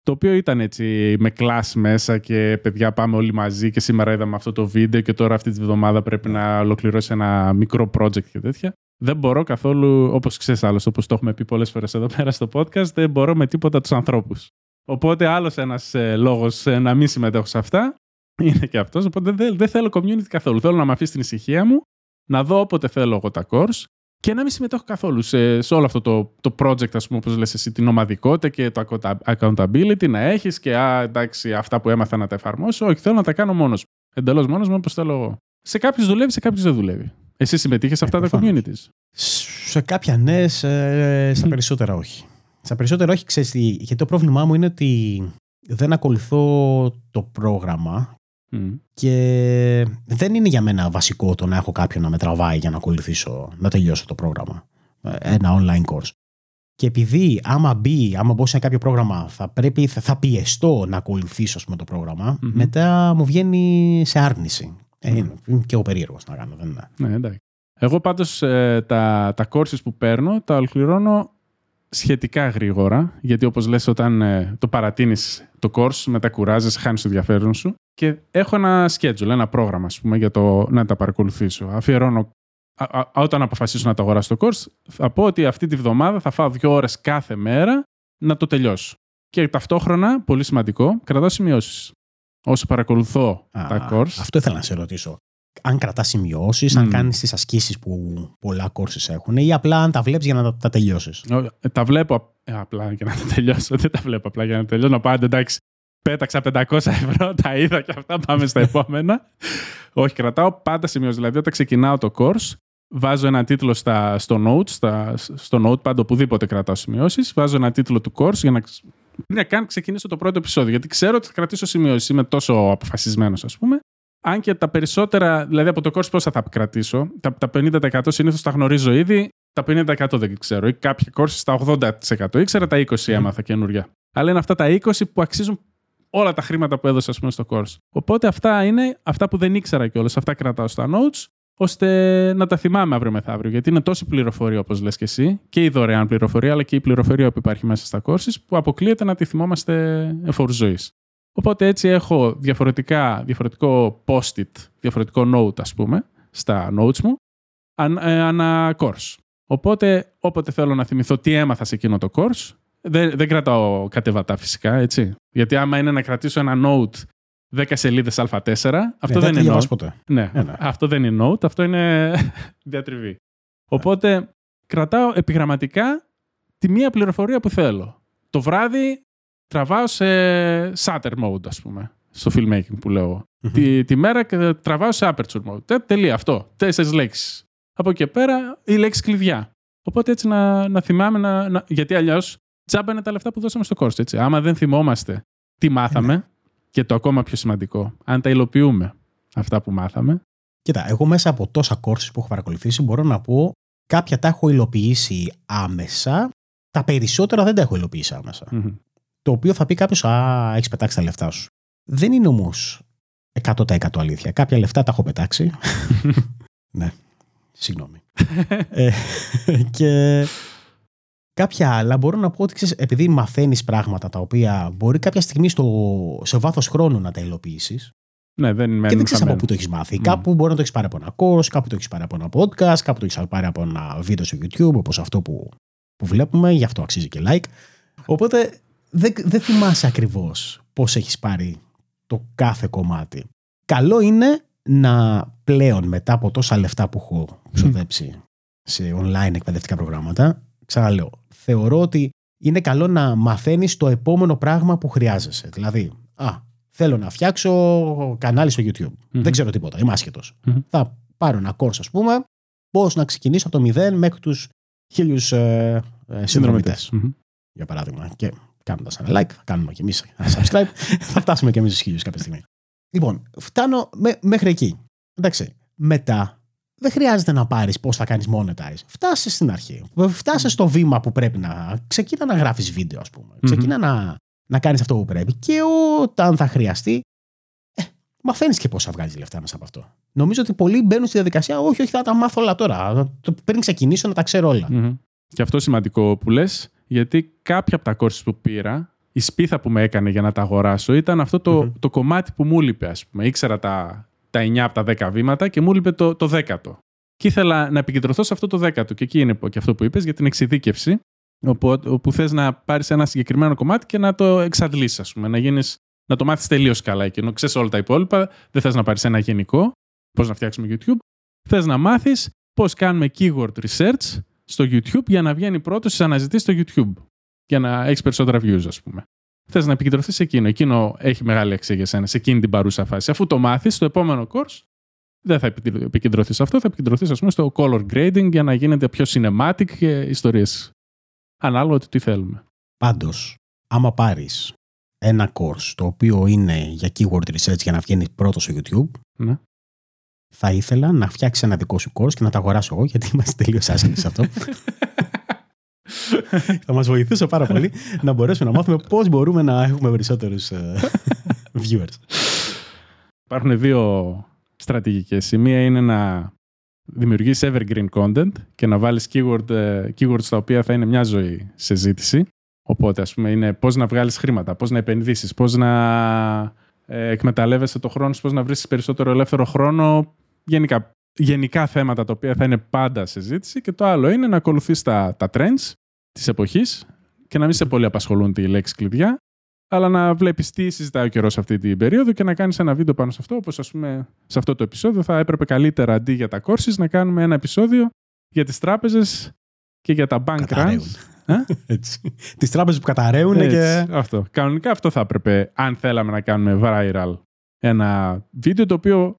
το οποίο ήταν έτσι με class μέσα και παιδιά πάμε όλοι μαζί και σήμερα είδαμε αυτό το βίντεο και τώρα αυτή τη βδομάδα πρέπει να ολοκληρώσει ένα μικρό project και τέτοια. Δεν μπορώ καθόλου, όπως ξέρεις άλλος, όπως το έχουμε πει πολλές φορές εδώ πέρα στο podcast, δεν μπορώ με τίποτα τους ανθρώπους. Οπότε άλλος ένας ε, λόγος ε, να μην συμμετέχω σε αυτά είναι και αυτός. Οπότε δεν, δεν θέλω community καθόλου. Θέλω να με αφήσει την ησυχία μου, να δω όποτε θέλω εγώ τα course και να μην συμμετέχω καθόλου σε, σε όλο αυτό το, το project, ας πούμε, όπως λες εσύ, την ομαδικότητα και το accounta- accountability να έχεις και α, εντάξει, αυτά που έμαθα να τα εφαρμόσω. Όχι, θέλω να τα κάνω μόνος μου. Εντελώς μόνος μου όπως θέλω εγώ. Σε κάποιους δουλεύει, σε κάποιους δεν δουλεύει. Εσύ συμμετείχες σε Ε, αυτά τα προφανώς. communities; Σε κάποια ναι, σε, στα Μμ. περισσότερα όχι. Στα περισσότερα όχι, ξέρεις τι, γιατί το πρόβλημά μου είναι ότι δεν ακολουθώ το πρόγραμμα Μμ. και δεν είναι για μένα βασικό το να έχω κάποιον να με τραβάει για να ακολουθήσω, να τελειώσω το πρόγραμμα. Ε, Ένα online course. Και επειδή άμα μπει, άμα μπω σε κάποιο πρόγραμμα, θα, πρέπει, θα, θα πιεστώ να ακολουθήσω ας πούμε, το πρόγραμμα, Μμμ. μετά μου βγαίνει σε άρνηση. Ε, Μμ. είναι, είμαι και εγώ περίεργος να κάνω, δεν είναι. Ναι, εντάξει. Εγώ πάντως ε, τα, τα courses που παίρνω τα ολοκληρώνω σχετικά γρήγορα, γιατί όπως λες όταν ε, το παρατείνεις το course, μετά κουράζεσαι, χάνεις το ενδιαφέρον σου και έχω ένα schedule, ένα πρόγραμμα ας πούμε, για το να τα παρακολουθήσω. Αφιερώνω, α, α, όταν αποφασίσω να το αγοράσω το course, θα πω ότι αυτή τη βδομάδα θα φάω δύο ώρες κάθε μέρα να το τελειώσω. Και ταυτόχρονα, πολύ σημαντικό, κρατάω σημειώσεις. Όσο παρακολουθώ Α, τα course, Αυτό ήθελα να σε ρωτήσω. Αν κρατάς σημειώσεις, αν Μμ. κάνεις τις ασκήσεις που πολλά courses έχουν, ή απλά αν τα βλέπεις για να τα, τα τελειώσεις; Ε, Τα βλέπω απ- ε, απλά για να τα τελειώσω. Δεν τα βλέπω απλά για να τελειώσω. Να πάω εντάξει. Πέταξα 500 ευρώ, <laughs> τα είδα και αυτά. Πάμε στα επόμενα. Όχι, κρατάω πάντα σημειώσει. Δηλαδή, όταν ξεκινάω το course, βάζω ένα τίτλο στα, στο notes, στα, στο notepad, οπουδήποτε κρατάω σημειώσεις. Βάζω ένα τίτλο του course για να ξ- πριν να καν ξεκινήσω το πρώτο επεισόδιο. Γιατί ξέρω ότι θα κρατήσω σημειώσεις. Είμαι τόσο αποφασισμένος, ας πούμε. Αν και τα περισσότερα, δηλαδή από το course πόσα θα κρατήσω, τα, τα 50% συνήθως τα γνωρίζω ήδη, τα 50% δεν ξέρω. Ή κάποια courses στα 80%. Ήξερα τα 20% έμαθα καινούργια. Αλλά είναι αυτά τα 20% που αξίζουν όλα τα χρήματα που έδωσα πούμε, στο course. Οπότε αυτά είναι αυτά που δεν ήξερα κιόλας. Αυτά κρατάω στα notes, ώστε να τα θυμάμαι αύριο μεθαύριο. Γιατί είναι τόση πληροφορία, όπως λες και εσύ, και η δωρεάν πληροφορία, αλλά και η πληροφορία που υπάρχει μέσα στα courses, που αποκλείεται να τη θυμόμαστε εφόρου ζωής. Οπότε έτσι έχω διαφορετικά, διαφορετικό post-it, διαφορετικό note, ας πούμε, στα notes μου, ε, ανά course. Οπότε, όποτε θέλω να θυμηθώ τι έμαθα σε εκείνο το course, δεν, δεν κρατάω κατεβατά φυσικά, έτσι. Γιατί άμα είναι να κρατήσω ένα note 10 σελίδες Α4, αυτό ναι, δεν είναι note. Ποτέ. Ναι, ναι, αυτό δεν είναι note, αυτό είναι <laughs> διατριβή. Οπότε κρατάω επιγραμματικά τη μία πληροφορία που θέλω. Το βράδυ τραβάω σε shutter mode, ας πούμε, στο filmmaking που λεω Τη, τη μέρα τραβάω σε aperture mode. Τελεία, αυτό. Τέσσερις λέξεις. Από εκεί πέρα, η λέξη κλειδιά. Οπότε έτσι να, να θυμάμαι, να, να, γιατί αλλιώς τσάμπα είναι τα λεφτά που δώσαμε στο course. Έτσι. Άμα δεν θυμόμαστε τι μάθαμε, ναι. και το ακόμα πιο σημαντικό, αν τα υλοποιούμε αυτά που μάθαμε. Κοίτα, εγώ μέσα από τόσα courses που έχω παρακολουθήσει μπορώ να πω κάποια τα έχω υλοποιήσει άμεσα, τα περισσότερα δεν τα έχω υλοποιήσει Το οποίο θα πει κάποιος, Α, έχεις πετάξει τα λεφτά σου. Δεν είναι όμως 100% αλήθεια. Κάποια λεφτά τα έχω πετάξει. <laughs> ναι, συγγνώμη. <laughs> ε, <laughs> και Κάποια άλλα μπορώ να πω ότι ξέρεις, επειδή μαθαίνεις πράγματα τα οποία μπορεί κάποια στιγμή στο, σε βάθος χρόνου να τα υλοποιήσεις. Ναι, δεν και δεν ξέρεις από πού το έχεις μάθει. Mm. Κάπου μπορεί να το έχεις πάρει από ένα course, κάπου το έχεις πάρει από ένα podcast, κάπου το έχεις πάρει από ένα βίντεο στο YouTube, όπως αυτό που, που βλέπουμε, γι' αυτό αξίζει και like. Οπότε δεν, δεν θυμάσαι ακριβώς πώς έχεις πάρει το κάθε κομμάτι. Καλό είναι να πλέον μετά από τόσα λεφτά που έχω ξοδέψει σε online εκπαιδευτικά προγράμματα, ξαναλέω, θεωρώ ότι είναι καλό να μαθαίνεις το επόμενο πράγμα που χρειάζεσαι. Δηλαδή, α, θέλω να φτιάξω κανάλι στο YouTube. Δεν ξέρω τίποτα, είμαι Θα πάρω ένα course, ας πούμε, πώς να ξεκινήσω από το μηδέν μέχρι τους χίλιους ε, ε, συνδρομητε Για παράδειγμα. Και κάνοντας ένα like, θα κάνουμε κι εμείς ένα subscribe, <laughs> θα φτάσουμε κι εμείς στους χίλιους κάποια στιγμή. Λοιπόν, φτάνω μέχρι εκεί. Εντάξει. Μετά δεν χρειάζεται να πάρεις πώς θα κάνεις monetize. Φτάσεις στην αρχή. Φτάσεις στο βήμα που πρέπει να. Ξεκίνα να γράφεις βίντεο, ας πούμε. Ξεκίνα να, να κάνεις αυτό που πρέπει. Και όταν θα χρειαστεί, ε, μαθαίνεις και πώς θα βγάλεις λεφτά μέσα από αυτό. Νομίζω ότι πολλοί μπαίνουν στη διαδικασία, όχι, όχι, θα τα μάθω όλα τώρα. Πριν ξεκινήσω να τα ξέρω Και αυτό σημαντικό που λες, γιατί κάποια από τα κόρσει που πήρα, η σπίθα που με έκανε για να τα αγοράσω ήταν αυτό το, το κομμάτι που μου λείπε, ας πούμε. Ήξερα τα τα 9 από τα 10 βήματα και μου έλειπε το, το 10ο. Και ήθελα να επικεντρωθώ σε αυτό το 10ο. Και εκεί είναι και αυτό που είπες για την εξειδίκευση, όπου, όπου θες να πάρεις ένα συγκεκριμένο κομμάτι και να το εξαντλήσει, ας πούμε. Να, γίνεις, να το μάθεις τελείως καλά. Και ενώ ξέρεις όλα τα υπόλοιπα, δεν θες να πάρεις ένα γενικό, πώς να φτιάξουμε YouTube. Θες να μάθεις πώς κάνουμε keyword research στο YouTube για να βγαίνει πρώτος στις αναζητήσεις στο YouTube. Για να έχεις περισσότερα views, ας πούμε θες να επικεντρωθείς σε εκείνο. Εκείνο έχει μεγάλη αξία για σένα, σε εκείνη την παρούσα φάση. Αφού το μάθεις, στο επόμενο course δεν θα επικεντρωθείς σε αυτό, θα επικεντρωθείς, ας πούμε, στο color grading για να γίνεται πιο cinematic και ιστορίες. Ανάλογα το τι θέλουμε. Πάντως, άμα πάρεις ένα course το οποίο είναι για keyword research για να βγαίνεις πρώτος στο YouTube, ναι. θα ήθελα να φτιάξεις ένα δικό σου course και να τα αγοράσω εγώ, γιατί <laughs> είμαστε τελείως άσχημοι σε αυτό. <laughs> θα μας βοηθούσε πάρα πολύ να μπορέσουμε να μάθουμε πώς μπορούμε να έχουμε περισσότερους ε, viewers. Υπάρχουν δύο στρατηγικές. Η μία είναι να δημιουργήσει evergreen content και να βάλεις keyword, ε, keywords τα οποία θα είναι μια ζωή σε ζήτηση. Οπότε, ας πούμε, είναι πώς να βγάλεις χρήματα, πώς να επενδύσεις, πώς να ε, εκμεταλλεύεσαι το χρόνο σου, πώς να βρεις περισσότερο ελεύθερο χρόνο. Γενικά, γενικά θέματα τα οποία θα είναι πάντα σε ζήτηση. Και το άλλο είναι να ακολουθείς τα, τα trends της εποχής και να μην σε πολύ απασχολούν τη λέξη κλειδιά, αλλά να βλέπεις τι συζητάει ο καιρός αυτή την περίοδο και να κάνεις ένα βίντεο πάνω σε αυτό. Όπως ας πούμε σε αυτό το επεισόδιο θα έπρεπε καλύτερα αντί για τα courses να κάνουμε ένα επεισόδιο για τις τράπεζες και για τα bank runs. <laughs> Τις τράπεζες που καταραίουν και. Αυτό. Κανονικά αυτό θα έπρεπε, αν θέλαμε να κάνουμε viral ένα βίντεο το οποίο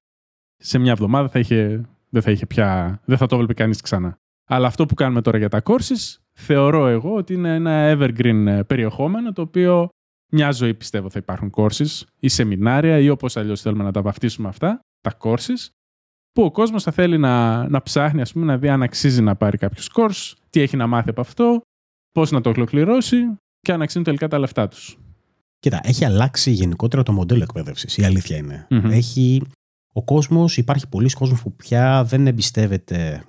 σε μια εβδομάδα θα είχε, δεν θα είχε πια. δεν θα το έβλεπε κανείς ξανά. Αλλά αυτό που κάνουμε τώρα για τα courses θεωρώ εγώ ότι είναι ένα evergreen ε, περιεχόμενο το οποίο μια ζωή πιστεύω θα υπάρχουν courses ή σεμινάρια ή όπως αλλιώς θέλουμε να τα βαφτίσουμε αυτά, τα courses, που ο κόσμος θα θέλει να, να ψάχνει, ας πούμε, να δει αν αξίζει να πάρει κάποιος course, τι έχει να μάθει από αυτό, πώς να το ολοκληρώσει και αν αξίζουν τελικά τα λεφτά τους. Κοίτα, έχει αλλάξει γενικότερα το μοντέλο εκπαίδευσης. Η αλήθεια Έχει, ο κόσμος, υπάρχει πολλοί κόσμος που πια δεν εμπιστεύεται ε,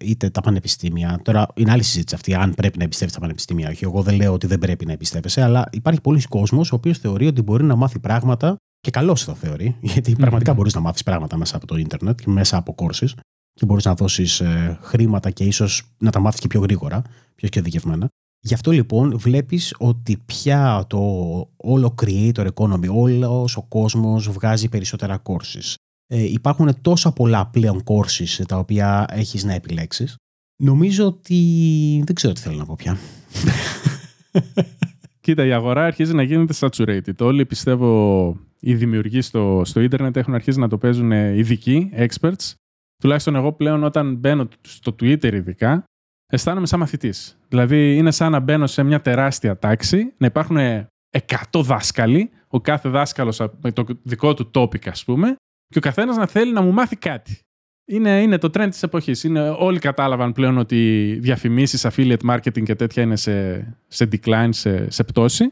είτε τα πανεπιστήμια. Τώρα είναι άλλη συζήτηση αυτή, αν πρέπει να εμπιστεύεται τα πανεπιστήμια. Όχι, εγώ δεν λέω ότι δεν πρέπει να εμπιστεύεσαι, αλλά υπάρχει πολλοί κόσμος ο οποίος θεωρεί ότι μπορεί να μάθει πράγματα και καλώς το θεωρεί, <laughs> γιατί πραγματικά μπορείς να μάθεις πράγματα μέσα από το ίντερνετ και μέσα από κόρσει και μπορείς να δώσεις ε, χρήματα και ίσως να τα μάθεις και πιο γρήγορα, πιο ειδικευμένα. Γι' αυτό λοιπόν βλέπεις ότι πια το όλο creator economy, όλος ο κόσμος βγάζει περισσότερα courses. Ε, υπάρχουν τόσα πολλά πλέον courses τα οποία έχεις να επιλέξεις. Νομίζω ότι δεν ξέρω τι θέλω να πω πια. <laughs> Κοίτα, η αγορά αρχίζει να γίνεται saturated. Όλοι πιστεύω οι δημιουργοί στο, στο ίντερνετ έχουν αρχίσει να το παίζουν ειδικοί, experts. Τουλάχιστον εγώ πλέον όταν μπαίνω στο Twitter ειδικά, αισθάνομαι σαν μαθητής. Δηλαδή, είναι σαν να μπαίνω σε μια τεράστια τάξη, να υπάρχουν 100 δάσκαλοι, ο κάθε δάσκαλος με το δικό του topic, ας πούμε, και ο καθένας να θέλει να μου μάθει κάτι. Είναι, είναι το trend της εποχής. Όλοι κατάλαβαν πλέον ότι διαφημίσεις, affiliate marketing και τέτοια είναι σε, σε decline, σε, σε πτωση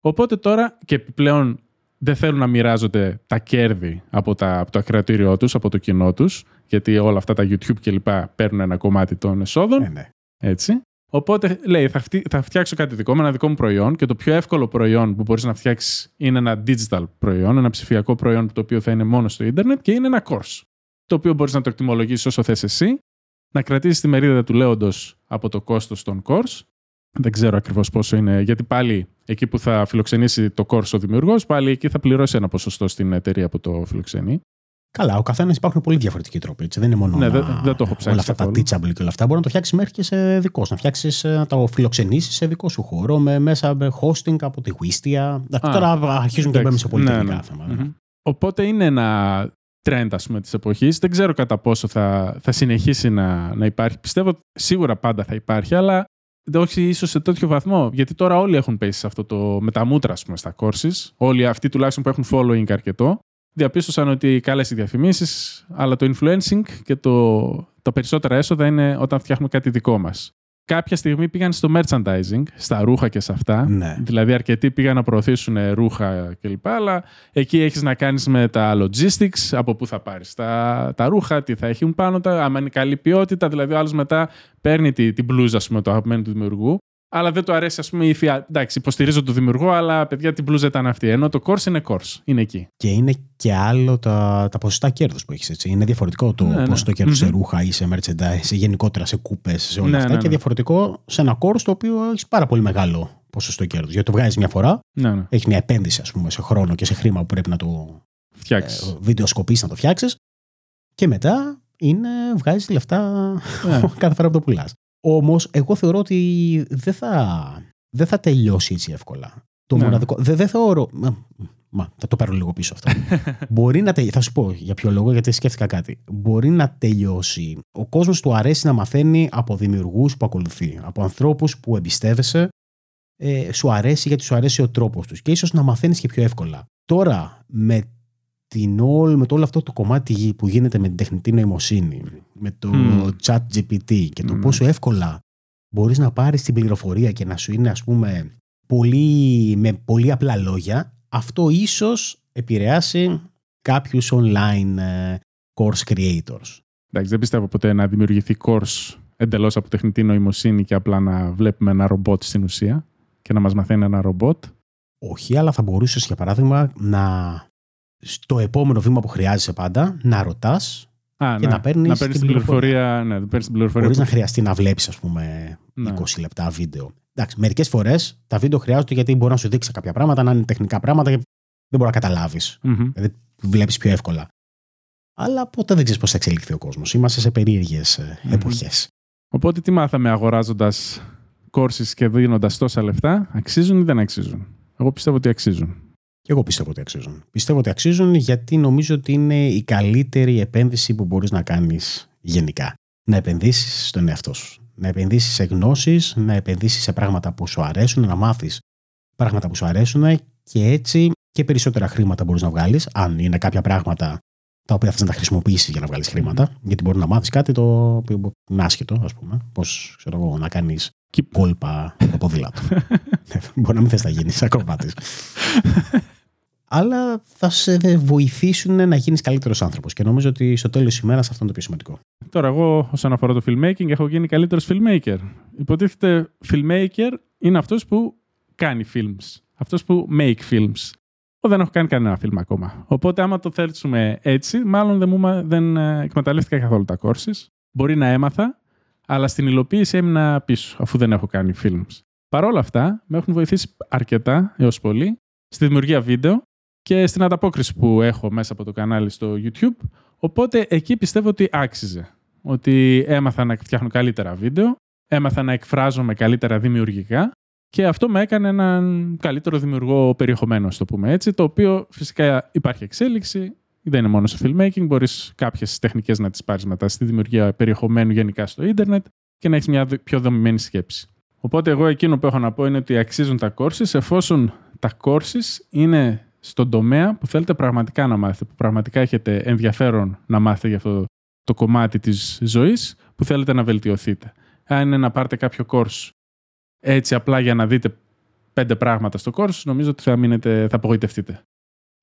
Οπότε τώρα και επιπλέον δεν θέλουν να μοιράζονται τα κέρδη από, τα, από το ακροατήριό τους, από το κοινό τους, γιατί όλα αυτά τα YouTube κλπ. παίρνουν ένα κομμάτι των εσόδων. Ε, ναι. Έτσι. Οπότε λέει, θα, θα φτιάξω κάτι δικό μου, ένα δικό μου προϊόν και το πιο εύκολο προϊόν που μπορείς να φτιάξεις είναι ένα digital προϊόν, ένα ψηφιακό προϊόν το οποίο θα είναι μόνο στο ίντερνετ και είναι ένα course. Το οποίο μπορείς να το εκτιμολογήσεις όσο θες εσύ, να κρατήσεις τη μερίδα του λέοντος από το κόστος των course. Δεν ξέρω ακριβώς πόσο είναι, γιατί πάλι εκεί που θα φιλοξενήσει το course ο δημιουργός, πάλι εκεί θα πληρώσει ένα ποσοστό στην εταιρεία που το φιλοξενεί. Καλά, ο καθένας υπάρχουν πολύ διαφορετικοί τρόποι. Έτσι. Δεν είναι μόνο ναι, να... δεν, το έχω όλα αυτά τα teachable και όλα αυτά. Μπορεί να το φτιάξεις μέχρι και σε δικός σου. Να φτιάξεις, ε, να το φιλοξενήσεις σε δικό σου χώρο με, μέσα με hosting από τη Wistia. Τώρα αρχίζουν και μπαίνουμε σε πολύ ναι, τεχνικά ναι. θέματα. Mm-hmm. Οπότε είναι ένα trend ας πούμε της εποχής. Δεν ξέρω κατά πόσο θα, θα συνεχίσει να, να υπάρχει. Πιστεύω σίγουρα πάντα θα υπάρχει, αλλά όχι ίσως σε τέτοιο βαθμό. Γιατί τώρα όλοι έχουν πέσει σε αυτό το με τα μούτρα, ας πούμε, στα courses. Όλοι αυτοί τουλάχιστον που έχουν following αρκετό διαπίστωσαν ότι καλέ οι διαφημίσεις, αλλά το influencing και το, τα περισσότερα έσοδα είναι όταν φτιάχνουμε κάτι δικό μας. Κάποια στιγμή πήγαν στο merchandising, στα ρούχα και σε αυτά. Ναι. Δηλαδή, αρκετοί πήγαν να προωθήσουν ρούχα κλπ. Αλλά εκεί έχεις να κάνεις με τα logistics, από πού θα πάρεις τα, τα ρούχα, τι θα έχουν πάνω τα, άμα είναι καλή ποιότητα. Δηλαδή, ο άλλος μετά παίρνει την τη μπλούζα, πούμε, το αγαπημένο του δημιουργού αλλά δεν του αρέσει, ας πούμε, η θεία. Εντάξει, υποστηρίζω το δημιουργό, αλλά παιδιά την μπλούζα ήταν αυτή. Ενώ το course είναι course. Είναι εκεί. Και είναι και άλλο τα, τα ποσοστά κέρδους που έχεις. Είναι διαφορετικό το ναι, ναι. ποσοστό κέρδους σε ρούχα ή σε merchandise, σε γενικότερα σε κούπες, σε όλα ναι, αυτά. Ναι, και ναι. διαφορετικό σε ένα course το οποίο έχεις πάρα πολύ μεγάλο ποσοστό κέρδους. Γιατί το βγάζεις μια φορά, ναι, έχει μια επένδυση ας πούμε, σε χρόνο και σε χρήμα που πρέπει να το φτιάξεις. Ε, βιντεοσκοπήσεις, να το φτιάξεις. Και μετά είναι, βγάζεις λεφτά <laughs> κάθε φορά που το πουλάς. Όμως, εγώ θεωρώ ότι δεν θα, δεν θα τελειώσει έτσι εύκολα. Το ναι. μοναδικό. Δεν, δεν θεωρώ. Μα, θα το πάρω λίγο πίσω αυτό. <laughs> Μπορεί να τελειώσει. Θα σου πω για ποιο λόγο, γιατί σκέφτηκα κάτι. Μπορεί να τελειώσει. Ο κόσμος του αρέσει να μαθαίνει από δημιουργούς που ακολουθεί. Από ανθρώπους που εμπιστεύεσαι. Ε, σου αρέσει γιατί σου αρέσει ο τρόπος τους. Και ίσως να μαθαίνεις και πιο εύκολα. Τώρα, με την all, με το όλο αυτό το κομμάτι που γίνεται με την τεχνητή νοημοσύνη, με το mm. chat GPT και το mm. πόσο εύκολα μπορείς να πάρεις την πληροφορία και να σου είναι ας πούμε πολύ, με πολύ απλά λόγια, αυτό ίσως επηρεάσει κάποιους online ε, course creators. Εντάξει, δεν πιστεύω ποτέ να δημιουργηθεί course εντελώς από τεχνητή νοημοσύνη και απλά να βλέπουμε ένα ρομπότ στην ουσία και να μας μαθαίνει ένα ρομπότ. Όχι, αλλά θα μπορούσες για παράδειγμα να στο επόμενο βήμα που χρειάζεσαι πάντα να ρωτάς και ναι. να παίρνεις την, την πληροφορία. Ναι, την πληροφορία Μπορεί να χρειαστεί να βλέπεις, ας πούμε, ναι. 20 λεπτά βίντεο. Εντάξει, μερικές φορές τα βίντεο χρειάζονται γιατί μπορεί να σου δείξει κάποια πράγματα, να είναι τεχνικά πράγματα και δεν μπορεί να καταλάβεις. Mm-hmm. Δηλαδή, βλέπεις πιο εύκολα. Αλλά ποτέ δεν ξέρεις πώς θα εξελιχθεί ο κόσμος. Είμαστε σε περίεργες mm-hmm. εποχές. Οπότε, τι μάθαμε αγοράζοντας κόρσει και δίνοντας τόσα λεφτά, αξίζουν ή δεν αξίζουν; Εγώ πιστεύω ότι αξίζουν. Και εγώ πιστεύω ότι αξίζουν. Πιστεύω ότι αξίζουν γιατί νομίζω ότι είναι η καλύτερη επένδυση που μπορείς να κάνεις γενικά. Να επενδύσεις στον εαυτό σου. Να επενδύσεις σε γνώσεις, να επενδύσεις σε πράγματα που σου αρέσουν, να μάθεις πράγματα που σου αρέσουν και έτσι και περισσότερα χρήματα μπορείς να βγάλεις, αν είναι κάποια πράγματα τα οποία θες να τα χρησιμοποιήσεις για να βγάλεις χρήματα. Γιατί μπορεί να μάθεις κάτι το οποίο είναι άσχετο, ας πούμε. Πώς να κάνεις κόλπα το ποδήλατο. <laughs> μπορεί να μην θες να γίνεις ακροβάτης. Αλλά θα σε βοηθήσουν να γίνεις καλύτερος άνθρωπος. Και νομίζω ότι στο τέλος της ημέρας αυτό είναι το πιο σημαντικό. Τώρα, εγώ όσον αφορά το filmmaking, έχω γίνει καλύτερος filmmaker. Υποτίθεται, filmmaker είναι αυτός που κάνει films. Αυτός που make films. Εγώ δεν έχω κάνει κανένα φιλμ ακόμα. Οπότε, άμα το θέλουμε έτσι, μάλλον δεν, μου, δεν ε, εκμεταλλεύτηκα καθόλου τα courses. Μπορεί να έμαθα, αλλά στην υλοποίηση έμεινα πίσω, αφού δεν έχω κάνει films. Παρ' όλα αυτά, με έχουν βοηθήσει αρκετά έως πολύ στη δημιουργία βίντεο και στην ανταπόκριση που έχω μέσα από το κανάλι στο YouTube. Οπότε εκεί πιστεύω ότι άξιζε. Ότι έμαθα να φτιάχνω καλύτερα βίντεο, έμαθα να εκφράζομαι καλύτερα δημιουργικά και αυτό με έκανε έναν καλύτερο δημιουργό περιεχομένο, το πούμε έτσι, το οποίο φυσικά υπάρχει εξέλιξη, δεν είναι μόνο στο filmmaking, μπορείς κάποιες τεχνικές να τις πάρεις μετά στη δημιουργία περιεχομένου γενικά στο ίντερνετ και να έχεις μια πιο δομημένη σκέψη. Οπότε εγώ εκείνο που έχω να πω είναι ότι αξίζουν τα courses εφόσον τα courses είναι στον τομέα που θέλετε πραγματικά να μάθετε, που πραγματικά έχετε ενδιαφέρον να μάθετε για αυτό το κομμάτι της ζωής που θέλετε να βελτιωθείτε. Αν είναι να πάρετε κάποιο course έτσι απλά για να δείτε πέντε πράγματα στο course, νομίζω ότι θα, μείνετε, θα απογοητευτείτε.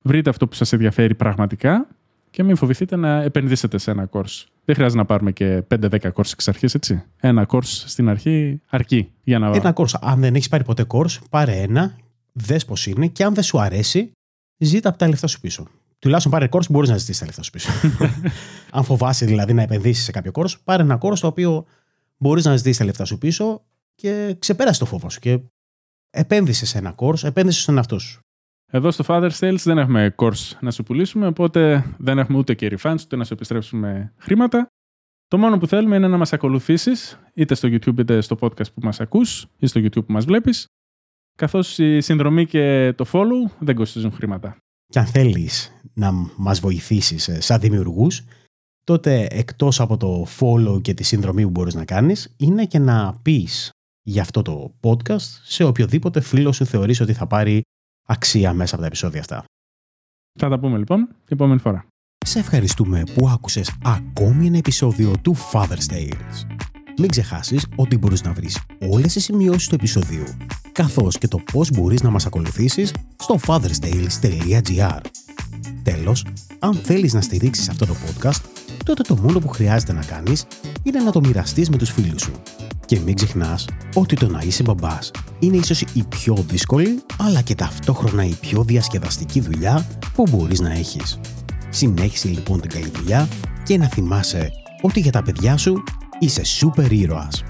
Βρείτε αυτό που σας ενδιαφέρει πραγματικά και μην φοβηθείτε να επενδύσετε σε ένα course. Δεν χρειάζεται να πάρουμε και 5-10 course εξ αρχής, έτσι. Ένα course στην αρχή αρκεί για να... Ένα course. Αν δεν έχεις πάρει ποτέ course, πάρε ένα, δες πώς είναι και αν δεν σου αρέσει, ζήτα από τα λεφτά σου πίσω. Τουλάχιστον πάρε course που μπορείς να ζητήσεις τα λεφτά σου πίσω. <laughs> αν φοβάσαι δηλαδή να επενδύσεις σε κάποιο course, πάρε ένα course το οποίο μπορείς να ζητήσεις τα λεφτά σου πίσω και ξεπέρασε το φόβο σου. Και επένδυσες σε ένα course, επένδυσες στον εαυτό σου. Εδώ στο Father Sales δεν έχουμε course να σου πουλήσουμε, οπότε δεν έχουμε ούτε και refunds, ούτε να σου επιστρέψουμε χρήματα. Το μόνο που θέλουμε είναι να μας ακολουθήσεις, είτε στο YouTube είτε στο podcast που μας ακούς, ή στο YouTube που μας βλέπεις, καθώς η συνδρομή και το follow δεν κοστίζουν χρήματα. Και αν θέλεις να μας βοηθήσεις ε, σαν δημιουργούς, τότε εκτός από το follow και τη συνδρομή που μπορείς να κάνεις, είναι και να πεις για αυτό το podcast σε οποιοδήποτε φίλο σου θεωρείς ότι θα πάρει αξία μέσα από τα επεισόδια αυτά. Θα τα πούμε λοιπόν την επόμενη φορά. Σε ευχαριστούμε που άκουσες ακόμη ένα επεισόδιο του Father's Tales. Μην ξεχάσεις ότι μπορείς να βρεις όλες τις σημειώσεις του επεισοδίου, καθώς και το πώς μπορείς να μας ακολουθήσεις στο fatherstales.gr. Τέλος, αν θέλεις να στηρίξεις αυτό το podcast, τότε το μόνο που χρειάζεται να κάνεις είναι να το μοιραστείς με τους φίλους σου. Και μην ξεχνάς ότι το να είσαι μπαμπάς είναι ίσως η πιο δύσκολη, αλλά και ταυτόχρονα η πιο διασκεδαστική δουλειά που μπορείς να έχεις. Συνέχισε λοιπόν την καλή δουλειά και να θυμάσαι ότι για τα παιδιά σου είσαι σούπερ ήρωας.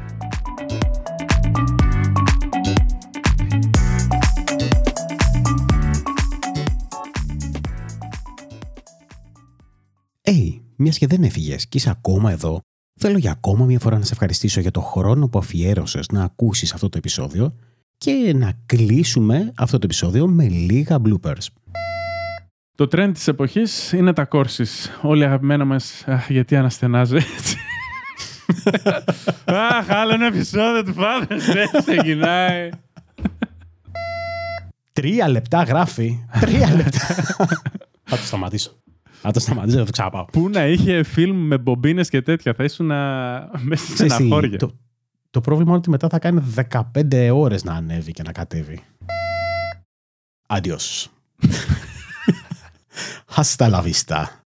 Hey, μιας και δεν έφυγες και είσαι ακόμα εδώ, θέλω για ακόμα μια φορά να σε ευχαριστήσω για το χρόνο που αφιέρωσες να ακούσεις αυτό το επεισόδιο και να κλείσουμε αυτό το επεισόδιο με λίγα bloopers. Το trend της εποχής είναι τα κόρσεις. Όλοι αγαπημένα μας, γιατί αναστενάζει έτσι. <laughs> Αχ, άλλο ένα επεισόδιο του Father's δεν ξεκινάει. Τρία λεπτά γράφει. Τρία λεπτά. <laughs> Θα το σταματήσω. Θα το σταματήσω, θα το ξαναπάω. Πού να είχε φιλμ με μπομπίνες και τέτοια, θα ήσουν μέσα σε ένα χώριο. Το, το πρόβλημα είναι ότι μετά θα κάνει 15 ώρες να ανέβει και να κατέβει. Adiós. <laughs> Hasta la vista.